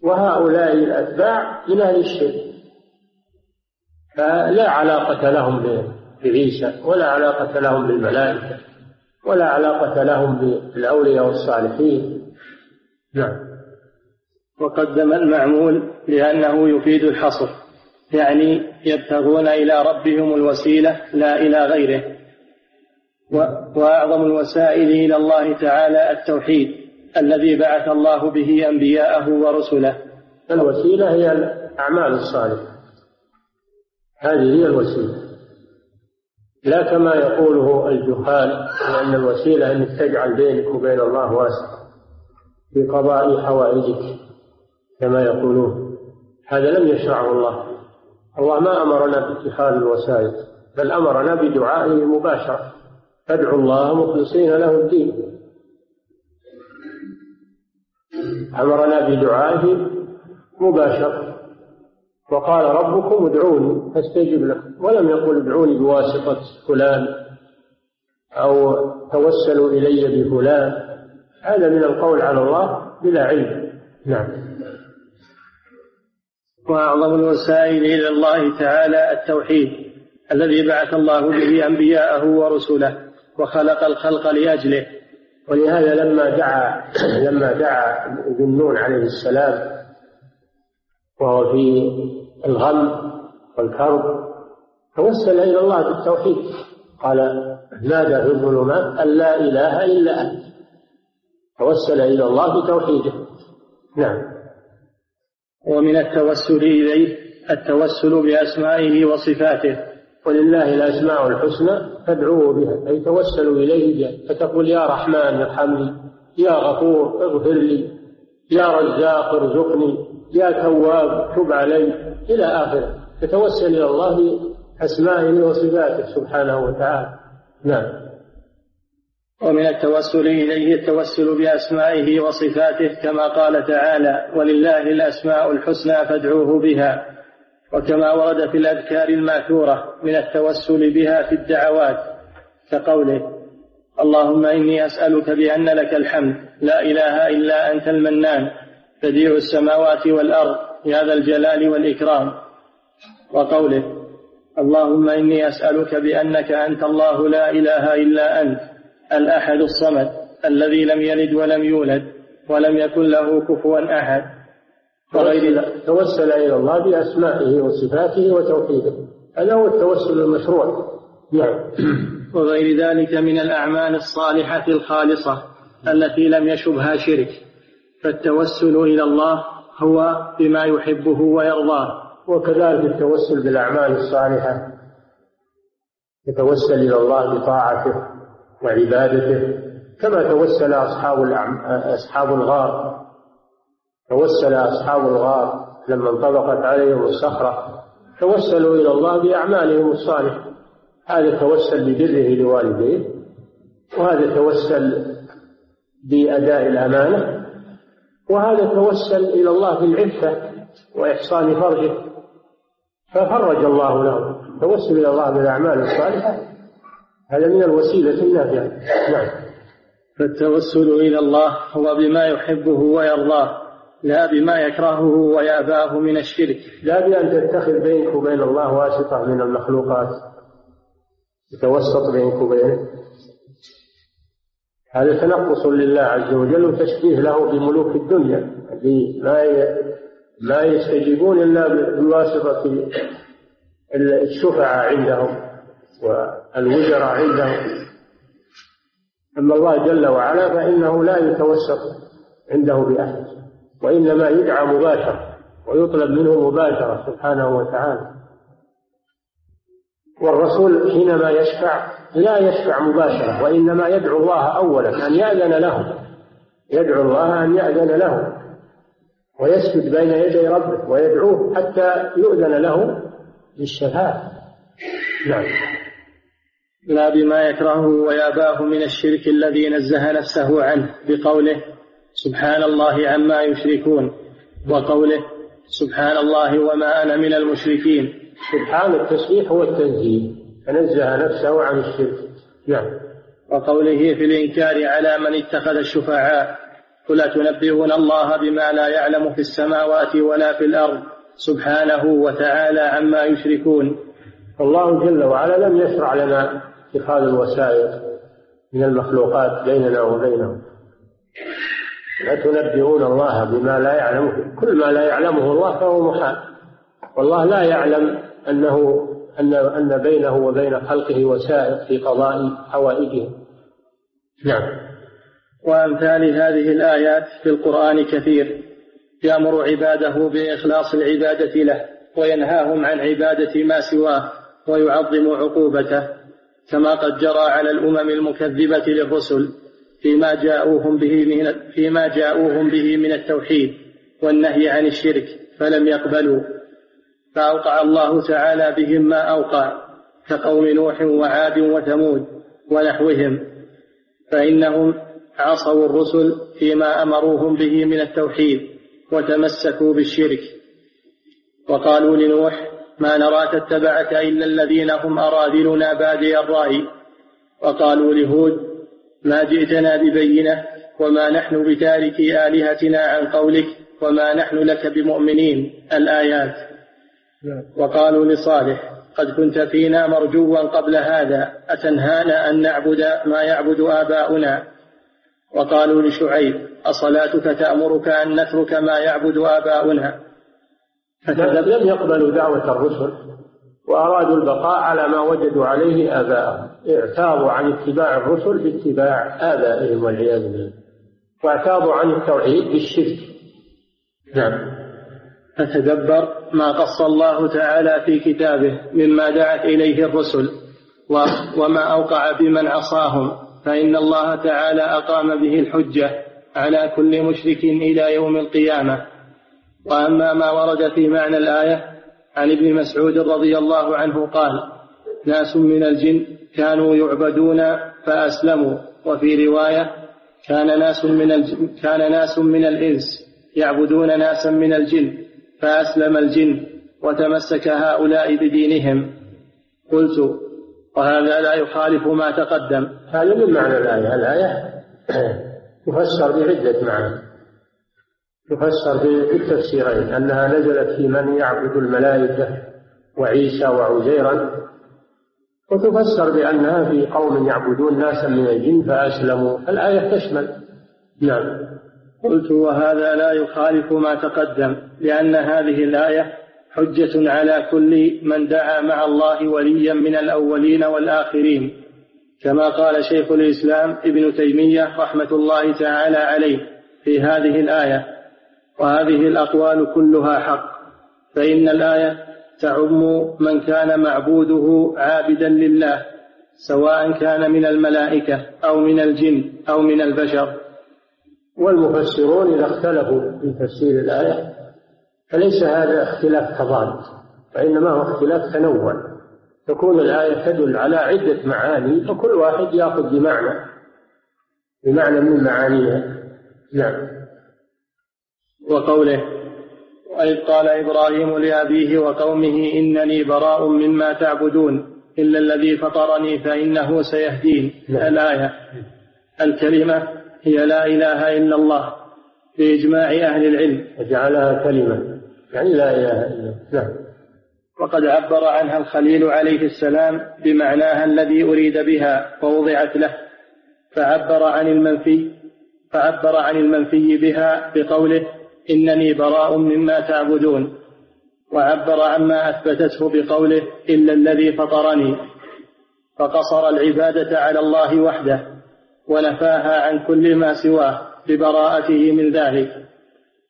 وهؤلاء الأتباع من أهل الشرك. فلا علاقة لهم بعيسى ولا علاقة لهم بالملائكة. ولا علاقة لهم بالأولياء والصالحين. نعم. وقدم المعمول لأنه يفيد الحصر يعني يبتغون إلى ربهم الوسيلة لا إلى غيره. وأعظم الوسائل إلى الله تعالى التوحيد الذي بعث الله به أنبياءه ورسله. الوسيلة هي الأعمال الصالحة. هذه هي الوسيلة. لا كما يقوله الجهال لأن الوسيلة أنك تجعل بينك وبين الله واسطة في قضاء حوائجك كما يقولون. هذا لم يشرعه الله. الله ما أمرنا باتخاذ الوسائل بل أمرنا بدعائه مباشرة. فادعوا الله مخلصين له الدين. أمرنا بدعائه مباشرة. وقال ربكم ادعوني فاستجب لكم ولم يقل ادعوني بواسطة فلان أو توسلوا إلي بفلان. هذا من القول على الله بلا علم. نعم. وأعظم الوسائل إلى الله تعالى التوحيد الذي بعث الله به أنبياءه ورسله وخلق الخلق لأجله. ولهذا لما دعا لما دعا ذنون عليه السلام وهو في الغم والكرب. توسل إلى الله بالتوحيد. قال نادى في الظلمات أن لا إله إلا أنت. توسل إلى الله بتوحيده. نعم. ومن التوسل إليه التوسل بأسمائه وصفاته. ولله الأسماء الحسنى فادعوه بها. أي توسلوا إليه بها. فتقول يا رحمن ارحمني. يا غفور اغفر لي. يا رزاق ارزقني. يا تواب تب علي إلى آخره. تتوسل إلى الله بأسمائه وصفاته سبحانه وتعالى. نعم. ومن التوسل إليه التوسل بأسمائه وصفاته كما قال تعالى ولله الأسماء الحسنى فادعوه بها وكما ورد في الأذكار الماثورة من التوسل بها في الدعوات كقوله اللهم إني أسألك بأن لك الحمد لا إله إلا أنت المنان بديع السماوات والأرض يا ذا الجلال والإكرام. وقوله اللهم إني أسألك بأنك أنت الله لا إله إلا أنت الأحد الصمد الذي لم يلد ولم يولد ولم يكن له كفوا أحد. وغير توسل إلى الله بأسمائه وصفاته وتوحيده. هذا هو التوسل المشروع. نعم. وغير ذلك من الأعمال الصالحة الخالصة التي لم يشبها شرك. فالتوسل إلى الله هو بما يحبه ويرضاه. وكذلك التوسل بالأعمال الصالحة يتوسل إلى الله بطاعته وعبادته كما توسل أصحاب أصحاب الغار. توسل أصحاب الغار لما انطبقت عليهم الصخرة توسلوا إلى الله بأعمالهم الصالحة. هذا توسل ببره لوالديه وهذا توسل بأداء الأمانة وهذا توسل إلى الله بالعفة وإحصان فرجه. ففرج الله له. توسل إلى الله بالأعمال الصالحة. هذا من الوسيلة النافعة. نعم. فالتوسل إلى الله هو بما يحبه ويرضاه لا بما يكرهه ويأباه من الشرك. لا بأن تتخذ بينك وبين الله واسطة من المخلوقات. يتوسط بينك وبينه. هذا تنقص لله عز وجل وتشبيه له بملوك الدنيا الذي ما ما يستجيبون إلا بواسطة الشفعاء عندهم والوزراء عندهم. أما الله جل وعلا فإنه لا يتوسط عنده بأحد وإنما يدعى مباشرة ويطلب منه مباشرة سبحانه وتعالى. والرسول حينما يشفع لا يشفع مباشرة وإنما يدعو الله أولا أن يأذن له. يدعو الله أن يأذن له ويسجد بين يدي ربه ويدعوه حتى يؤذن له بالشفاعة نعم. لا بما يكرهه وياباه من الشرك الذي نزه نفسه عنه بقوله سبحان الله عما يشركون وقوله سبحان الله وما أنا من المشركين. سبحان التسبيح هو التنزيه فنزه نفسه عن الشرك. نعم. وقوله في الإنكار على من اتخذ الشفعاء قل أتنبئون الله بما لا يعلم في السماوات ولا في الأرض سبحانه وتعالى عما يشركون. الله جل وعلا لم يشرع لنا اتخاذ الوسائل من المخلوقات بيننا وبينهم. لا تنبئون الله بما لا يعلمه كل ما لا يعلمه الله فهو محال. والله لا يعلم أنه أن أن بينه وبين خلقه وسائط في قضاء حوائجهم نعم. وأمثال هذه الآيات في القرآن كثير. يأمر عباده بإخلاص العبادة له وينهاهم عن عبادة ما سواه ويعظم عقوبته كما قد جرى على الأمم المكذبة للرسل فيما جاءوهم به من فيما جاءوهم به من التوحيد والنهي عن الشرك فلم يقبلوا. فأوقع الله تعالى بهم ما أوقع كقوم نوح وعاد وثمود ونحوهم فإنهم عصوا الرسل فيما أمروهم به من التوحيد وتمسكوا بالشرك. وقالوا لنوح ما نراك اتبعك إلا الذين هم أراذلنا بادي الرأي. وقالوا لهود ما جئتنا ببينة وما نحن بتاركي آلهتنا عن قولك وما نحن لك بمؤمنين. الآيات. وقالوا لصالح قد كنت فينا مرجوا قبل هذا أتنهانا أن نعبد ما يعبد آباؤنا؟ وقالوا لشعيب أصلاتك تأمرك أن نترك ما يعبد آباؤنا؟ لم يقبلوا دعوة الرسل وأرادوا البقاء على ما وجدوا عليه آباءهم اعتاضوا عن اتباع الرسل باتباع آبائهم والعياذ بالله واعتاضوا عن التوحيد بالشرك. نعم. فتدبر ما قص الله تعالى في كتابه مما دعت إليه الرسل وما أوقع بمن عصاهم. فإن الله تعالى أقام به الحجة على كل مشرك إلى يوم القيامة. وأما ما ورد في معنى الآية عن ابن مسعود رضي الله عنه قال ناس من الجن كانوا يعبدون فأسلموا. وفي رواية كان ناس من الجن كان ناس من الإنس يعبدون ناسا من الجن. فأسلم الجن وتمسك هؤلاء بدينهم. قلت وهذا لا يخالف ما تقدم. هذا من معنى الآية. الآية تفسر بعدة معاني تفسر بالتفسيرين أنها نزلت في من يعبد الملائكة وعيسى وعزيرا. وتفسر بأنها في قوم يعبدون ناسا من الجن فأسلموا. الآية تشمل. نعم. قلت وهذا لا يخالف ما تقدم لأن هذه الآية حجة على كل من دعا مع الله وليا من الأولين والآخرين كما قال شيخ الإسلام ابن تيمية رحمة الله تعالى عليه في هذه الآية وهذه الأقوال كلها حق فإن الآية تعم من كان معبوده عابدا لله سواء كان من الملائكة أو من الجن أو من البشر. والمفسرون إذا اختلفوا في تفسير الآية فليس هذا اختلاف تضاد وإنما هو اختلاف تنوع. تكون الآية تدل على عدة معاني فكل واحد يأخذ بمعنى بمعنى من معانيها. نعم. وقوله وإذ قال إبراهيم لأبيه وقومه إنني براء مما تعبدون إلا الذي فطرني فإنه سيهدين. نعم. الآية الكلمة هي لا إله إلا الله بإجماع أهل العلم. وجعلها كلمة. يعني لا إله إلا الله. نعم. وقد عبر عنها الخليل عليه السلام بمعناها الذي أريد بها ووضعت له. فعبر عن المنفي فعبر عن المنفي بها بقوله إنني براء مما تعبدون. وعبر عما أثبتته بقوله إلا الذي فطرني. فقصر العبادة على الله وحده. ونفاها عن كل ما سواه ببراءته من ذلك.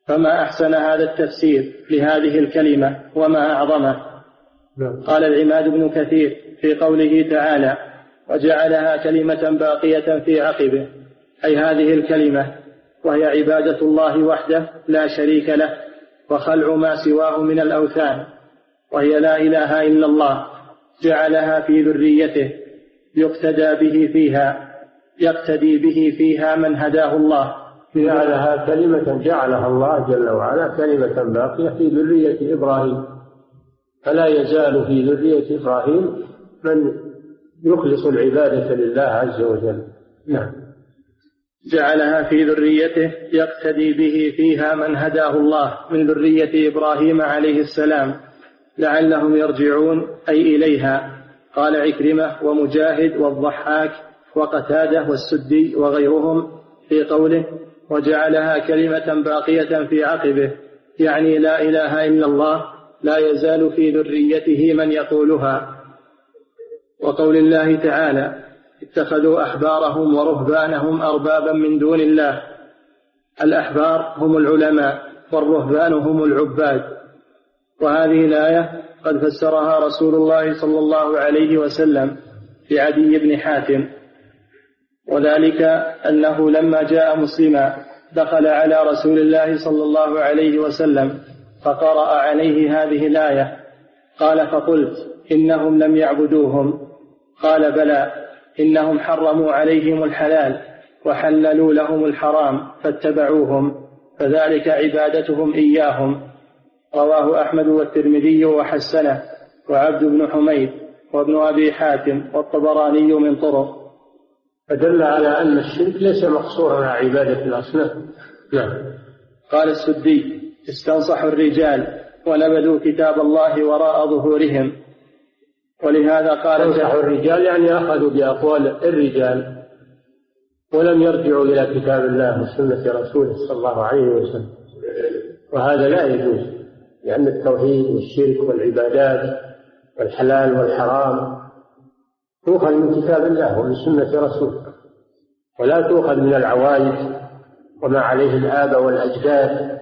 فما أحسن هذا التفسير لهذه الكلمة وما أعظمه. نعم. قال العماد بن كثير في قوله تعالى وجعلها كلمة باقية في عقبه. أي هذه الكلمة وهي عبادة الله وحده لا شريك له وخلع ما سواه من الأوثان. وهي لا إله إلا الله جعلها في ذريته يقتدى به فيها. يقتدي به فيها من هداه الله. جعلها كلمة جعلها الله جل وعلا كلمة باقية في ذرية إبراهيم. فلا يزال في ذرية إبراهيم من يخلص العبادة لله عز وجل. نعم. جعلها في ذريته يقتدي به فيها من هداه الله من ذرية إبراهيم عليه السلام. لعلهم يرجعون أي إليها. قال عكرمة ومجاهد والضحاك وقتادة والسدي وغيرهم في قوله وجعلها كلمة باقية في عقبه يعني لا إله إلا الله لا يزال في ذريته من يقولها. وقول الله تعالى اتخذوا أحبارهم ورهبانهم أربابا من دون الله. الأحبار هم العلماء والرهبان هم العباد. وهذه الآية قد فسرها رسول الله صلى الله عليه وسلم في عدي بن حاتم. وذلك أنه لما جاء مسلما دخل على رسول الله صلى الله عليه وسلم فقرأ عليه هذه الآية. قال فقلت إنهم لم يعبدوهم. قال بلى إنهم حرموا عليهم الحلال وحللوا لهم الحرام فاتبعوهم فذلك عبادتهم إياهم. رواه أحمد والترمذي وحسنه وعبد بن حميد وابن أبي حاتم والطبراني من طرق. فدل على أن الشرك ليس مقصورا على عبادة الأصنام. نعم. قال السدي استنصحوا الرجال ونبذوا كتاب الله وراء ظهورهم. ولهذا قال استنصحوا الرجال يعني أخذوا بأقوال الرجال ولم يرجعوا إلى كتاب الله وسنة رسوله صلى الله عليه وسلم. وهذا لا يجوز لأن التوحيد والشرك والعبادات والحلال والحرام تؤخذ من كتاب الله ومن سنة رسوله ولا تؤخذ من العوائد وما عليه الآباء والأجداد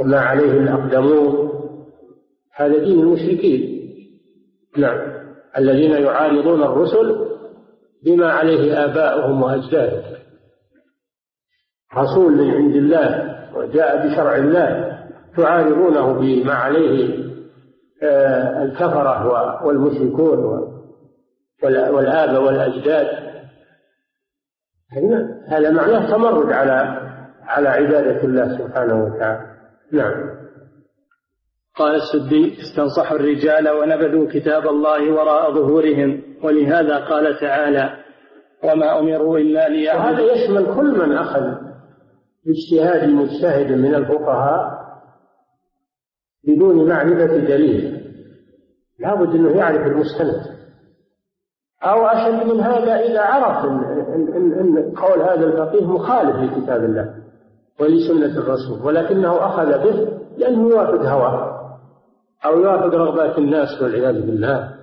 وما عليه الأقدمون. هذا دين المشركين. نعم. الذين يعارضون الرسل بما عليه آباؤهم وأجدادهم. رسول من عند الله وجاء بشرع الله تعارضونه بما عليه آه، الكفرة والمشركون والآباء والأجداد. هذا معناه تمرد على على عبادة الله سبحانه وتعالى. نعم. قال السدي استنصح الرجال ونبذوا كتاب الله وراء ظهورهم. ولهذا قال تعالى وما أمروا إلا ليعبدوا. وهذا يشمل كل من أخذ باجتهاد مجتهد من الفقهاء بدون معرفة دليل. لابد أنه يعرف المستند. أو أشد من هذا إذا عرف إن قول هذا الفقيه مخالف لكتاب الله ولسنة الرسول ولكنه أخذ به لأنه يوافق هواه أو يوافق رغبات الناس والعياذ بالله.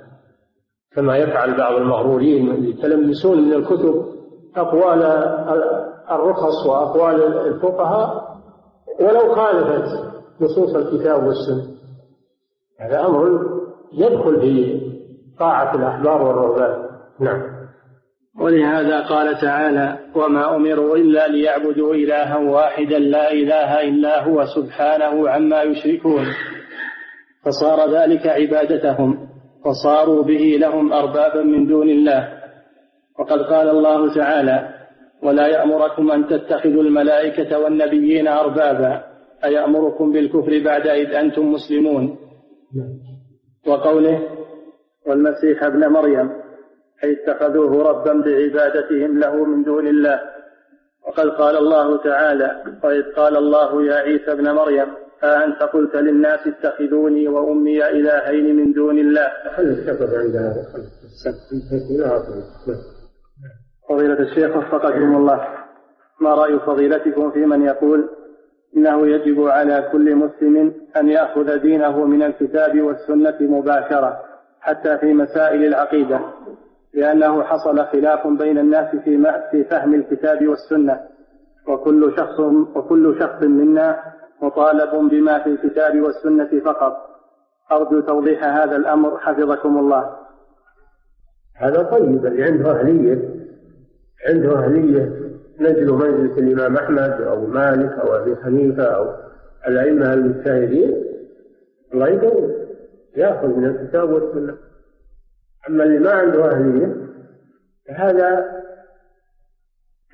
كما يفعل بعض المغرورين يتلمسون من الكتب أقوال الرخص وأقوال الفقهاء ولو خالفت نصوص الكتاب والسنة. هذا أمر يدخل في طاعة الأحبار والرهبان. نعم. ولهذا قال تعالى وما أمروا إلا ليعبدوا إلها واحدا لا إله إلا هو سبحانه عما يشركون فصار ذلك عبادتهم وصاروا به لهم أربابا من دون الله. وقد قال الله تعالى ولا يأمركم أن تتخذوا الملائكة والنبيين أربابا أيأمركم بالكفر بعد إذ أنتم مسلمون؟ وقوله والمسيح ابن مريم أي اتخذوه ربا بعبادتهم له من دون الله. وقد قال الله تعالى وإذ قال الله يا عيسى ابن مريم أأنت قلت للناس اتخذوني وأمي إلهين من دون الله؟ عند هذا فضيلة الشيخ وفقكم الله. ما رأي فضيلتكم في من يقول إنه يجب على كل مسلم أن يأخذ دينه من الكتاب والسنة مباشرة حتى في مسائل العقيدة. لأنه حصل خلاف بين الناس في في فهم الكتاب والسنة. وكل شخص وكل شخص منا مطالب بما في الكتاب والسنة فقط. أرجو توضيح هذا الأمر. حفظكم الله. هذا طيب اللي عنده أهلية. عنده أهلية. نزل منزلة الإمام أحمد أو مالك أو أبي حنيفة أو الأئمة المجتهدين. الله يقوي. يأخذ من الكتاب والسنة. أما اللي ما عنده أهلية فهذا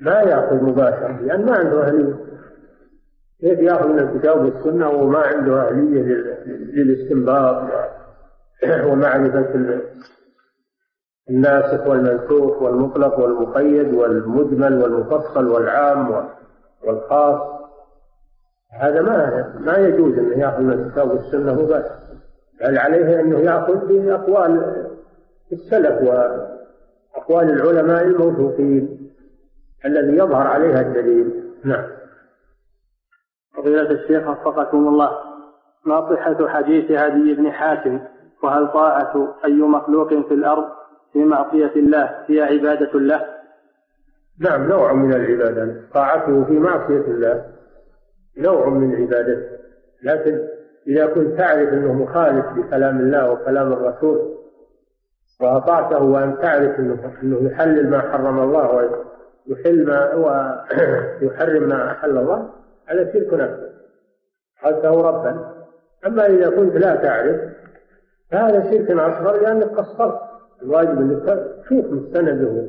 ما يأخذ مباشرة لأن ما عنده أهلية كيف يأخذ من الكتاب والسنة وما عنده أهلية للاستنباط ومعرفة الناسخ والمنسوخ والمطلق والمقيد والمجمل والمفصل والعام والخاص. هذا ما ما يجوز إنه يأخذ من الكتاب والسنة مباشرة. بل عليه انه يأخذ بأقوال السلف وأقوال العلماء الموثوقين الذي يظهر عليها الدليل. نعم. فضيلة الشيخ وفقكم الله ما صحة حديث هدي بن حاتم؟ وهل طاعة أي مخلوق في الأرض في معصية الله هي عبادة له؟ نعم نوع من العبادة. طاعته في معصية الله نوع من عبادته لكن إذا كنت تعرف أنه مخالف لكلام الله وكلام الرسول وأطعته وأن تعرف أنه, أنه يحلل ما حرم الله ويحل ما ويحرم ما أحل الله هذا شرك أكبر قلته ربا. أما إذا كنت لا تعرف هذا شرك أصغر لأنك قصرت. الواجب أنك تشوف مستنده.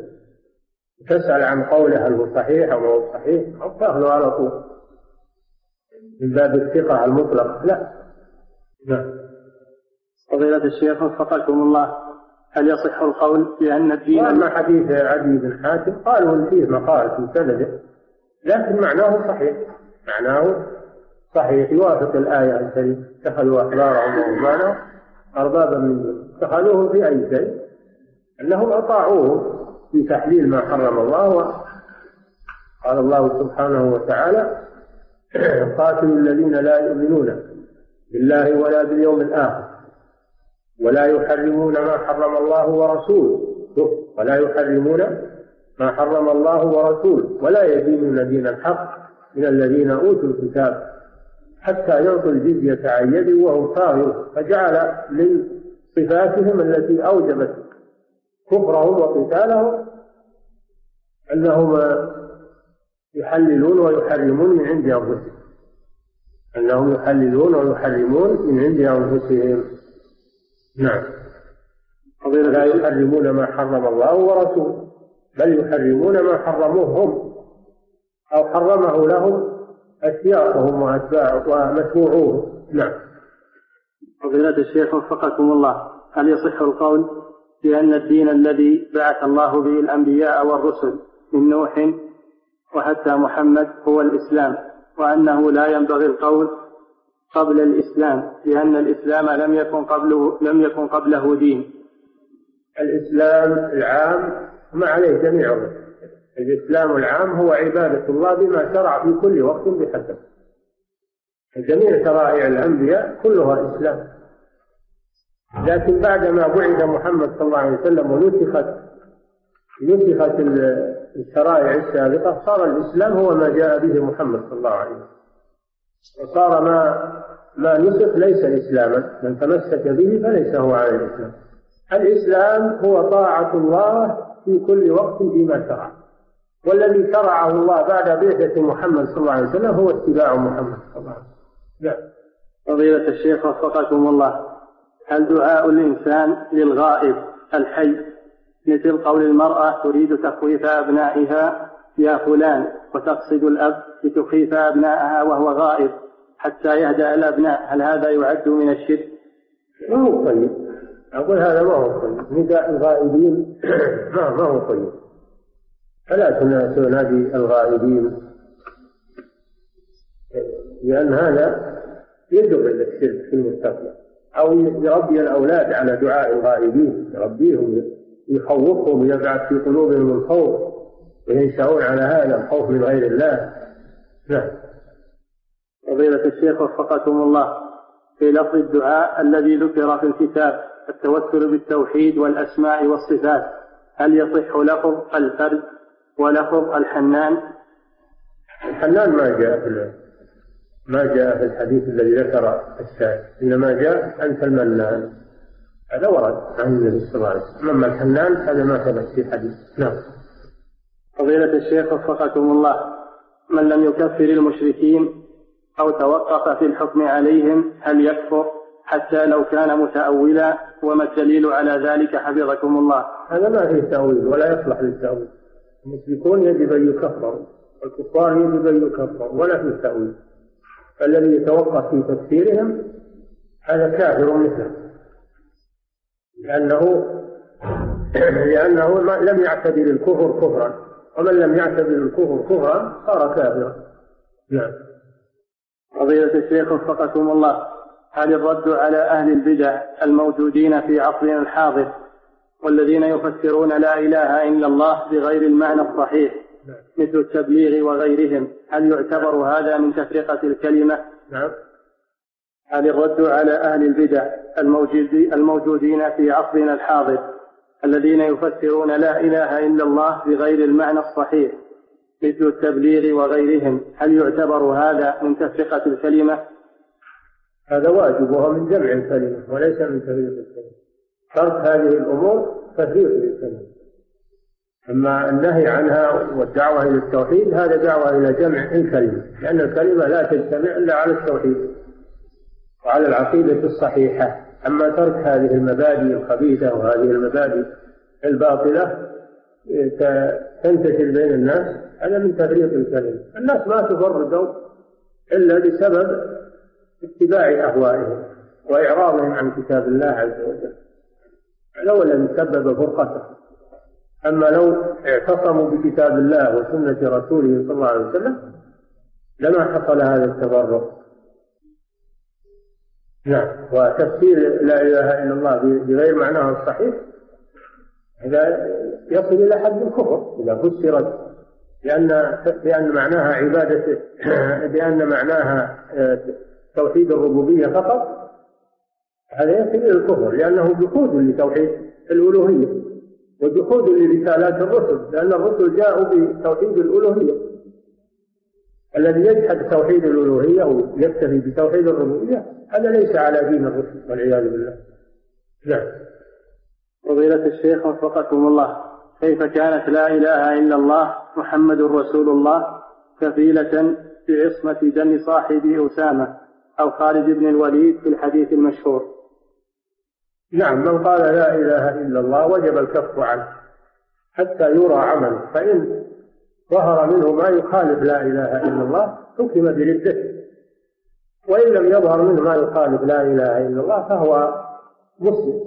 تسأل عن قوله هل هو صحيح أو هو صحيح. أو تأخذه على طول. من باب الثقة المطلقة لا. نعم. فضيلة الشيخ وفقكم الله. هل يصح القول بأن الدين أما حديث عدي بن حاتم قالوا إن فيه مقال في سنده لكن معناه صحيح. معناه صحيح يوافق الآية الكريمة اتخذوا أحبارهم ورهبانهم أربابا من دون. اتخذوه في أي شيء؟ أنهم أطاعوه في تحليل ما حرم الله قال الله سبحانه وتعالى قاتلوا الذين لا يؤمنون بالله ولا باليوم الآخر. ولا يحرمون ما حرم الله ورسوله. ولا يحرمون ما حرم الله ورسوله. ولا يدينون دين الحق من الذين أوتوا الكتاب حتى يعطوا الجزية عن يد وهم صاغرون. فجعل من صفاتهم التي أوجبت كفرهم وقتالهم أنهم يحللون ويحرمون من عند أنفسهم. أنهم يحللون ويحرمون من عند أنفسهم. نعم. لا يحرمون ما حرم الله ورسوله؟ بل يحرمون ما حرموه هم أو حرمه لهم أشياخهم وأتباعه ومتبوعوه نعم. فضيلة الشيخ وفقكم الله. هل يصح القول بأن الدين الذي بعث الله به الأنبياء والرسل من نوح وحتى محمد هو الإسلام وأنه لا ينبغي القول قبل الإسلام؟ لأن الإسلام لم يكن قبله لم يكن قبله دين. الإسلام العام ما عليه جميع الإسلام العام هو عبادة الله بما شرع في كل وقت بحسب. جميع شرائع الأنبياء كلها إسلام. لكن بعدما بعث محمد صلى الله عليه وسلم ونسخت نسخت الشرائع السابقة صار الإسلام هو ما جاء به محمد صلى الله عليه وسلم وصار ما ما نسخ ليس إسلاما من تمسك به فليس هو على الإسلام. الإسلام هو طاعة الله في كل وقت فيما شرع. والذي شرعه الله بعد بعثة محمد صلى الله عليه وسلم هو اتباع محمد صلى الله عليه وسلم. نعم. فضيلة الشيخ وفقكم الله. هل دعاء الإنسان للغائب الحي مثل قول المرأة تريد تخويف أبنائها يا فلان وتقصد الأب لتخيف أبنائها وهو غائب حتى يهدأ الأبناء. هل هذا يعد من الشرك؟ ما هو طيب. أقول هذا ما هو طيب. نداء الغائبين ما, ما هو طيب. فلا تنادي الغائبين؟ لأن هذا يدعو إلى الشرك في المستقبل. أو يربي الأولاد على دعاء الغائبين. يربيهم يخوفهم ويبعث في قلوبهم الخوف. وينشأون على هذا الخوف من غير الله. نعم. فضيلة الشيخ وفقكم الله في لفظ الدعاء الذي ذكر في الكتاب التوسل بالتوحيد والأسماء والصفات. هل يصح لفظ الفرد ولفظ الحنان؟ الحنان ما جاء في ما جاء في الحديث الذي ذكر السائل إنما جاء أنت المنان. هذا ورد عن النبي صلى الله عليه وسلم. أما الحنان هذا ما ثبت في حديث. نعم. فضيلة الشيخ وفقكم الله من لم يكفر المشركين أو توقف في الحكم عليهم هل يكفر؟ حتى لو كان متأولا وما الدليل على ذلك حفظكم الله. هذا ما فيه تأويل ولا يصلح للتأويل. المشركون يجب أن يكفروا والكفار يجب أن يكفروا ولا فيه تأويل. فالذي يتوقف في تكفيرهم هذا كافر مثله. لأنه لأنه لم يعتبر الكفر كفرا. ومن لم يعتبر الكفر كفرا صار كافرا. نعم. فضيلة الشيخ وفقكم الله هل الرد على أهل البدع الموجودين في عصرنا الحاضر والذين يفسرون لا إله إلا الله بغير المعنى الصحيح نعم. مثل التبليغ وغيرهم هل يعتبر هذا من تفرقة الكلمة؟ نعم هل الرد على أهل البدع الموجودين في عصرنا الحاضر الذين يفسرون لا إله إلا الله بغير المعنى الصحيح مثل التبليغ وغيرهم. هل يعتبر هذا من تفرقة الكلمة؟ هذا واجب وهو من جمع الكلمة وليس من تفريق الكلمة. ترك هذه الأمور تفريق للكلمة. أما النهي عنها والدعوة إلى التوحيد هذا دعوة إلى جمع الكلمة لأن الكلمة لا تجتمع إلا على التوحيد وعلى العقيدة الصحيحة. أما ترك هذه المبادئ الخبيثة وهذه المبادئ الباطلة تنتشر بين الناس هذا من تفريط الكلمة الناس ما تفرقوا إلا بسبب اتباع أهوائهم وإعراضهم عن كتاب الله عز وجل. لو لم سبب فرقته. أما لو اعتصموا بكتاب الله وسنة رسوله صلى الله عليه وسلم لما حصل هذا التفرق نعم. وتفسير لا إله إلا الله بغير معناه الصحيح هذا يصل إلى حد الكفر. إذا فسرت لأن لأن معناها عبادة لأن معناها آه، توحيد الربوبية فقط. هذا يصل إلى الكفر لأنه جحود لتوحيد الألوهية وجحود لرسالات الرسل لأن الرسل جاءوا بتوحيد الألوهية. الذي يجحد توحيد الألوهية أو يكتفي بتوحيد الربوبية هذا ليس على دين الرسل والعياذ بالله. نعم. فضيلة الشيخ وفقكم الله. كيف كانت لا إله إلا الله محمد رسول الله كفيلة بعصمة دم صاحب أسامة أو خالد بن الوليد في الحديث المشهور. نعم من قال لا إله إلا الله وجب الكف عنه حتى يرى عمله فإن ظهر منه ما يخالف لا إله إلا الله حكم بردته. وإن لم يظهر منه ما يخالف لا إله إلا الله فهو مسلم.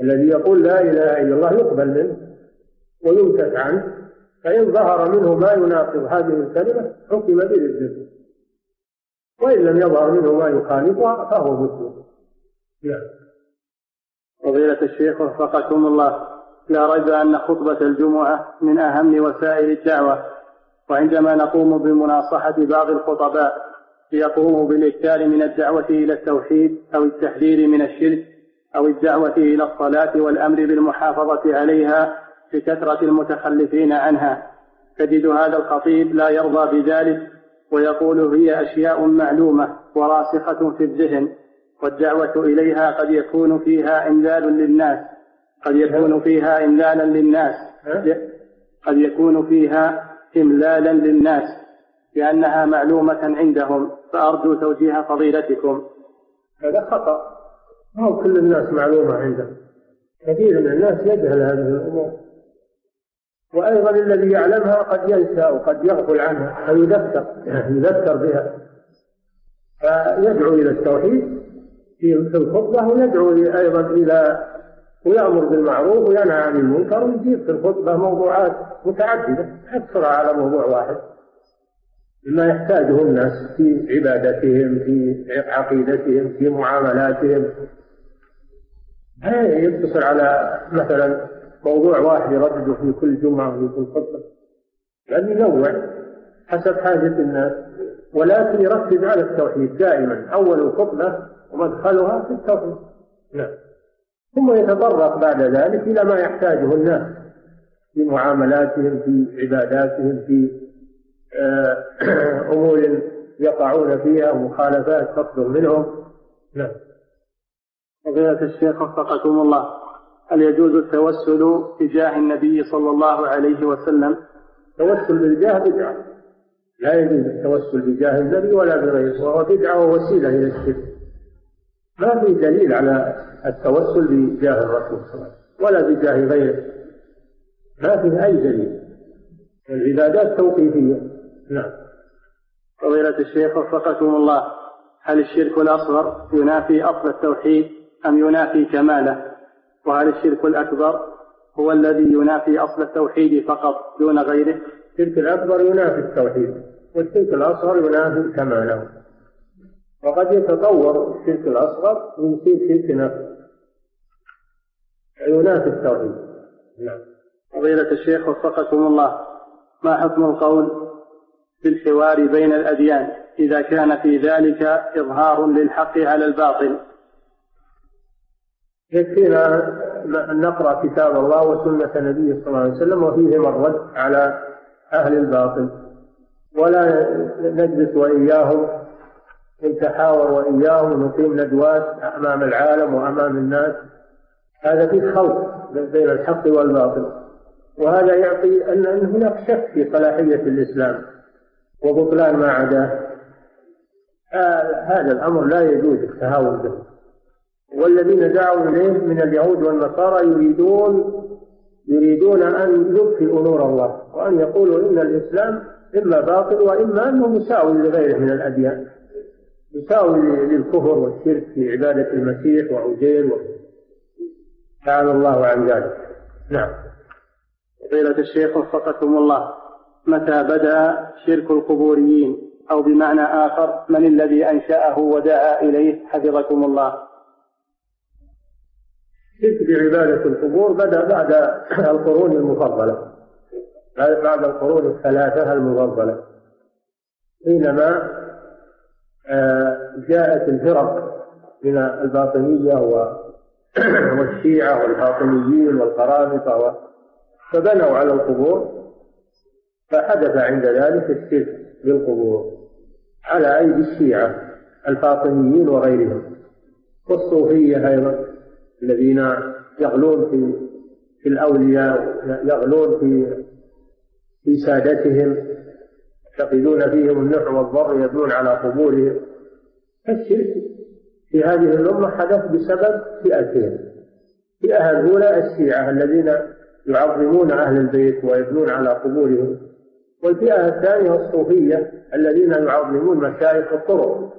الذي يقول لا إله إلا الله يقبل منه. ويمسك عنه فإن ظهر منه ما يناقض هذه الكلمة حكم بردته وإن لم يظهر منه ما يخالفها فهو مسلم. نعم. فضيلة الشيخ وفقكم الله لا ريب أن خطبة الجمعة من أهم وسائل الدعوة وعندما نقوم بمناصحة بعض الخطباء ليقوموا بالإكثار من الدعوة إلى التوحيد أو التحذير من الشرك أو الدعوة إلى الصلاة والأمر بالمحافظة عليها لكثرة المتخلفين عنها. تجد هذا الخطيب لا يرضى بذلك ويقول هي أشياء معلومة وراسخة في الذهن والدعوة إليها قد يكون فيها إنذال للناس. قد يكون فيها إملالا للناس. قد يكون فيها إملالا للناس. لأنها معلومة عندهم فأرجو توجيه فضيلتكم. هذا خطأ. ما كل الناس معلومة عندهم؟ كثير من الناس يجهل هذه الأمور. وأيضا الذي يعلمها قد ينسى وقد يغفل عنها أو يذكر يذكر بها. فيدعو إلى التوحيد في الخطبة ويدعو أيضا إلى ويأمر بالمعروف وينهى عن المنكر ويجيب في الخطبة موضوعات متعددة يقصر على موضوع واحد. ما يحتاجه الناس في عبادتهم في عقيدتهم في معاملاتهم. يقتصر على مثلا موضوع واحد يردده في كل جمعة وفي كل خطبة. بل ينوع حسب حاجة الناس. ولكن يركز على التوحيد دائما. أول الخطبة ومدخلها في التوحيد. نعم. ثم يتطرق بعد ذلك إلى ما يحتاجه الناس في معاملاتهم في عباداتهم في آه، أمور يقعون فيها ومخالفات تصدر منهم. نعم. فضيلة الشيخ وفقكم الله. هل يجوز التوسل بجاه النبي صلى الله عليه وسلم؟ التوسل بالجاه بدعة. لا يجوز التوسل بجاه النبي ولا بغيره وهو بدعة ووسيلة إلى الشرك. ما في دليل على التوسل بجاه الرسول صلى الله عليه وسلم ولا بجاه غيره. ما فيه أي دليل. العبادات توقيفية. نعم. فضيلة الشيخ وفقكم الله هل الشرك الأصغر ينافي أصل التوحيد أم ينافي كماله؟ وهل الشرك الأكبر هو الذي ينافي أصل التوحيد فقط دون غيره. الشرك الأكبر ينافي التوحيد والشرك الأصغر ينافي كماله وقد يتطور الشرك الأصغر ويصير شرك نفس ينافي التوحيد. نعم. فضيلة الشيخ وفقكم الله. ما حكم القول بالحوار بين الأديان إذا كان في ذلك إظهار للحق على الباطل؟ يكفينا أن نقرأ كتاب الله وسنة النبي صلى الله عليه وسلم وفيهما الرد على أهل الباطل. ولا نجلس وإياهم نتحاور وإياهم ونقيم ندوات أمام العالم وأمام الناس. هذا فيه خلط بين الحق والباطل. وهذا يعطي أن هناك شك في صلاحية الإسلام وبطلان ما عداه. آه هذا الأمر لا يجوز التهاون به. والذين دعوا إليه من اليهود والنصارى يريدون يريدون أن يطفئوا نور الله وأن يقولوا إن الإسلام إما باطل وإما أنه مساوي لغيره من الأديان. مساوي للكفر والشرك في عبادة المسيح وعزير تعالى الله عن ذلك. نعم. فضيلة الشيخ وفقكم الله متى بدأ شرك القبوريين؟ أو بمعنى آخر من الذي أنشأه ودعا إليه؟ حفظكم الله. شرك بعبادة القبور بدأ بعد القرون المفضلة. بعد القرون الثلاثة المفضلة. حينما آه، جاءت الفرق من الباطنية والشيعة والباطنيين والقرامطة فبنوا على القبور فحدث عند ذلك الشرك بالقبور على أيدي الشيعة الفاطميين وغيرهم. والصوفية أيضا. الذين يغلون في في الأولياء يغلون في في سادتهم يعتقدون فيهم النفع والضر يبنون على قبورهم. الشرك في هذه الأمة حدث بسبب فئتين الفئة الأولى الشيعة الذين يعظمون أهل البيت ويبنون على قبورهم. والفئة الثانية الصوفية الذين يعظمون مشايخ الطرق.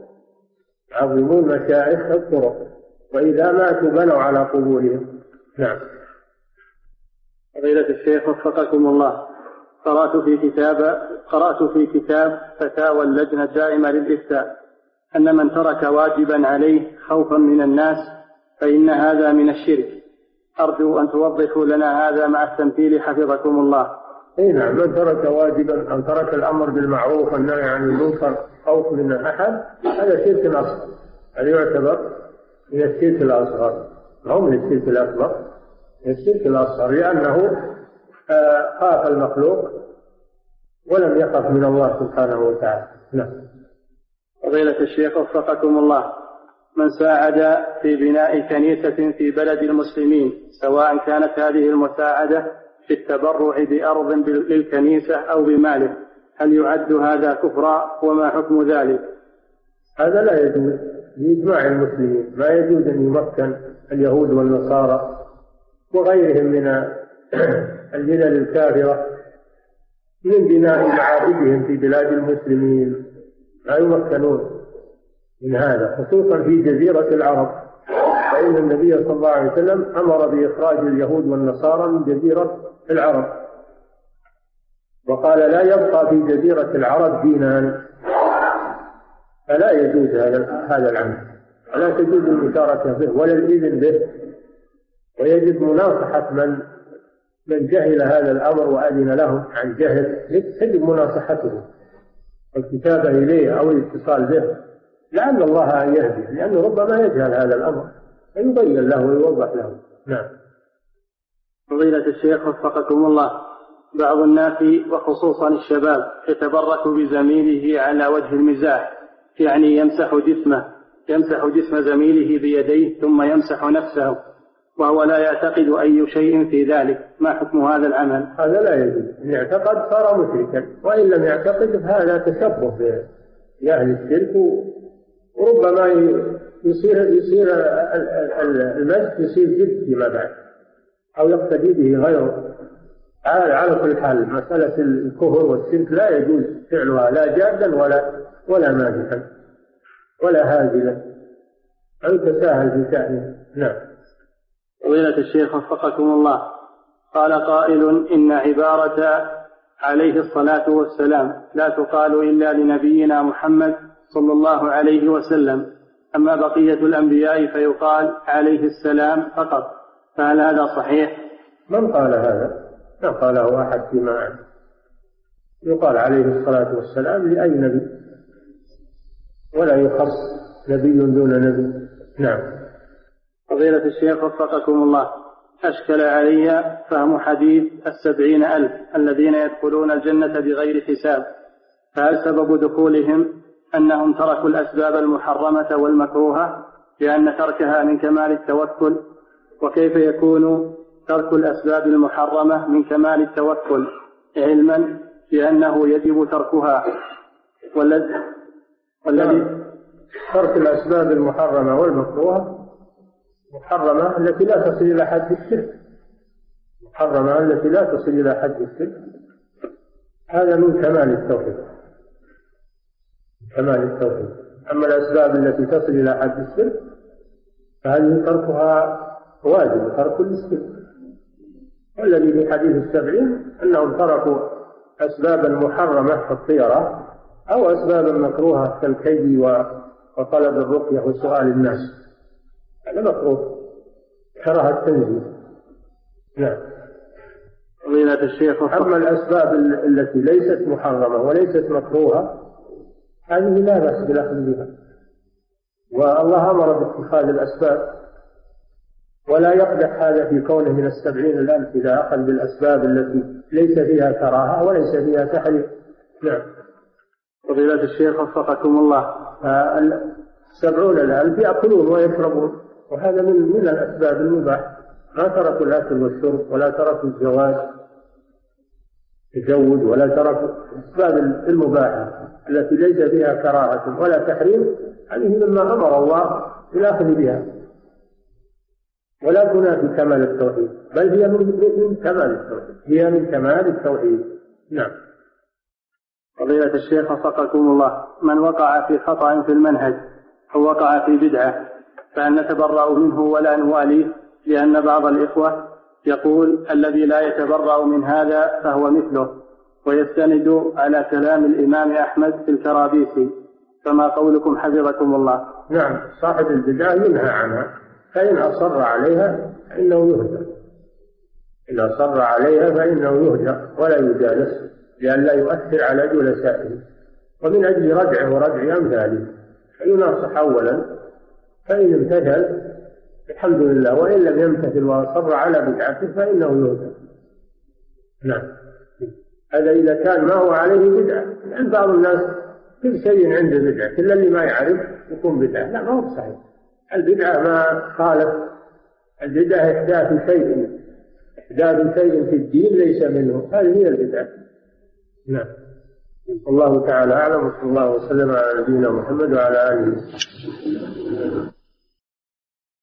يعظمون مشايخ الطرق. وإذا ماتوا بنوا على قبورهم. نعم. فضيلة الشيخ وفقكم الله. قرأت في كتاب قرأت في كتاب فتاوى اللجنة الدائمة للإفتاء أن من ترك واجبا عليه خوفا من الناس فإن هذا من الشرك. أرجو أن توضحوا لنا هذا مع التمثيل حفظكم الله. اي نعم من ترك واجبا أو ترك الأمر بالمعروف والنهي عن المنكر خوف من أحد هذا شرك اصغر هذا يعتبر؟ من الشرك الأصغر. أو من الشرك الأكبر؟ من الشرك الأصغر لأنه آه، خاف المخلوق ولم يخف من الله سبحانه وتعالى. نعم. فضيلة الشيخ وفقكم الله. من ساعد في بناء كنيسة في بلد المسلمين سواء كانت هذه المساعدة في التبرع بأرض للكنيسة أو بماله هل يعد هذا كفرا؟ وما حكم ذلك؟ هذا لا يجوز. بإجماع المسلمين ما يجوز أن يمكن اليهود والنصارى وغيرهم من الملل الكافرة من بناء معابدهم في بلاد المسلمين. لا يمكنون من هذا خصوصا في جزيرة العرب. فإن النبي صلى الله عليه وسلم أمر بإخراج اليهود والنصارى من جزيرة العرب. وقال لا يبقى في جزيرة العرب دينان فلا يجوز هذا هذا العمل. ولا تجوز المشاركة به ولا الإذن به. ويجب مناصحة من من جهل هذا الأمر وأذن له عن جهل يجب مناصحته. والكتابة إليه أو الاتصال به. لعل الله أن يهدي لأنه ربما يجهل هذا الأمر. فيبين له ويوضح له. نعم. فضيلة الشيخ وفقكم الله. بعض الناس وخصوصا الشباب يتبرك بزميله على وجه المزاح. يعني يمسح جسمه يمسح جسم زميله بيديه ثم يمسح نفسه وهو لا يعتقد أي شيء في ذلك. ما حكم هذا العمل؟ هذا لا يجوز. إن اعتقد صار مشركا. وإن لم يعتقد هذا تشبه بأهل الشرك وربما يصير يصير المسح يصير جد فيما بعد أو يقتدي به غيره. على كل حال مسألة الكفر والشرك لا يجوز فعلها لا جادا ولا ولا مازحا ولا هازلا أو تساهل في شأنه. نعم. فضيلة الشيخ وفقكم الله. قال قائل إن عبارة عليه الصلاة والسلام لا تقال إلا لنبينا محمد صلى الله عليه وسلم. أما بقية الأنبياء فيقال عليه السلام فقط. فهل هذا صحيح؟ من قال هذا؟ ما قاله أحد فيما يقال عليه الصلاة والسلام لأي نبي ولا يخص نبي دون نبي. نعم. فضيلة الشيخ وفقكم الله. أشكل علي فهم حديث السبعين ألف الذين يدخلون الجنة بغير حساب. فهل سبب دخولهم أنهم تركوا الأسباب المحرمة والمكروهة لأن تركها من كمال التوكل؟ وكيف يكون ترك الأسباب المحرمة من كمال التوكل علما بأنه يجب تركها. والذي والذي ترك الأسباب المحرمة والمكروهة محرمة التي لا تصل إلى حد الشرك. محرمة التي لا تصل إلى حد الشرك. هذا من كمال التوحيد. كمال التوحيد. أما الأسباب التي تصل إلى حد الشرك فهذه تركها واجب ترك الشرك. والذي في حديث السبعين أنهم تركوا أسبابا محرمة كالطيرة أو أسبابا مكروهة كالكي وطلب الرقية وسؤال الناس. هذا مكروه. كراهة التنزيل نعم. فضيلة الشيخ أما الأسباب التي ليست محرمة وليست مكروهة هذه لا بأس بالأخذ بها. والله أمر باتخاذ الأسباب. ولا يقدح هذا في كونه من السبعين الألف إذا أخذ بالأسباب التي ليس فيها كراهة وليس فيها تحريم نعم. فضيلة الشيخ وفقكم الله. السبعون الألف يأكلون ويشربون. وهذا من من الأسباب المباحة ما تركوا الأكل والشرب ولا تركوا الزواج. تزوج ولا تركوا. الأسباب المباحة التي ليس فيها كراهة ولا تحريم هذه مما أمر الله بالأخذ بها. ولا تنافي كمال التوحيد بل هي من من كمال التوحيد هي من كمال التوحيد. نعم. فضيلة الشيخ وفقكم الله من وقع في خطأ في المنهج أو وقع في بدعة فهل نتبرأ منه ولا نواليه؟ لأن بعض الإخوة يقول الذي لا يتبرأ من هذا فهو مثله. ويستند على كلام الإمام أحمد في الكرابيسي فما قولكم حفظكم الله؟ نعم صاحب البدعة ينهى عنها. فإن أصر عليها فإنه يهجر إن أصر عليها فإنه يهجر ولا يجالس لئلا يؤثر على جلسائه. ومن أجل ردعه وردع أمثاله. فيناصح أولا فإن امتثل الحمد لله. وإن لم يمتثل وأصر على بدعته فإنه يهدى. نعم. هذا إذا كان ما هو عليه بدعة. عند بعض الناس كل شيء عنده بدعة. إلا اللي ما يعرف يكون بدعة. لا ما هو صحيح. البدعة ما خالف. البدعة إحداث شيء. إحداث شيء في الدين ليس منه. هذه هي البدعة. نعم. الله تعالى أعلم. وصلى الله وسلم على نبينا محمد وعلى آله.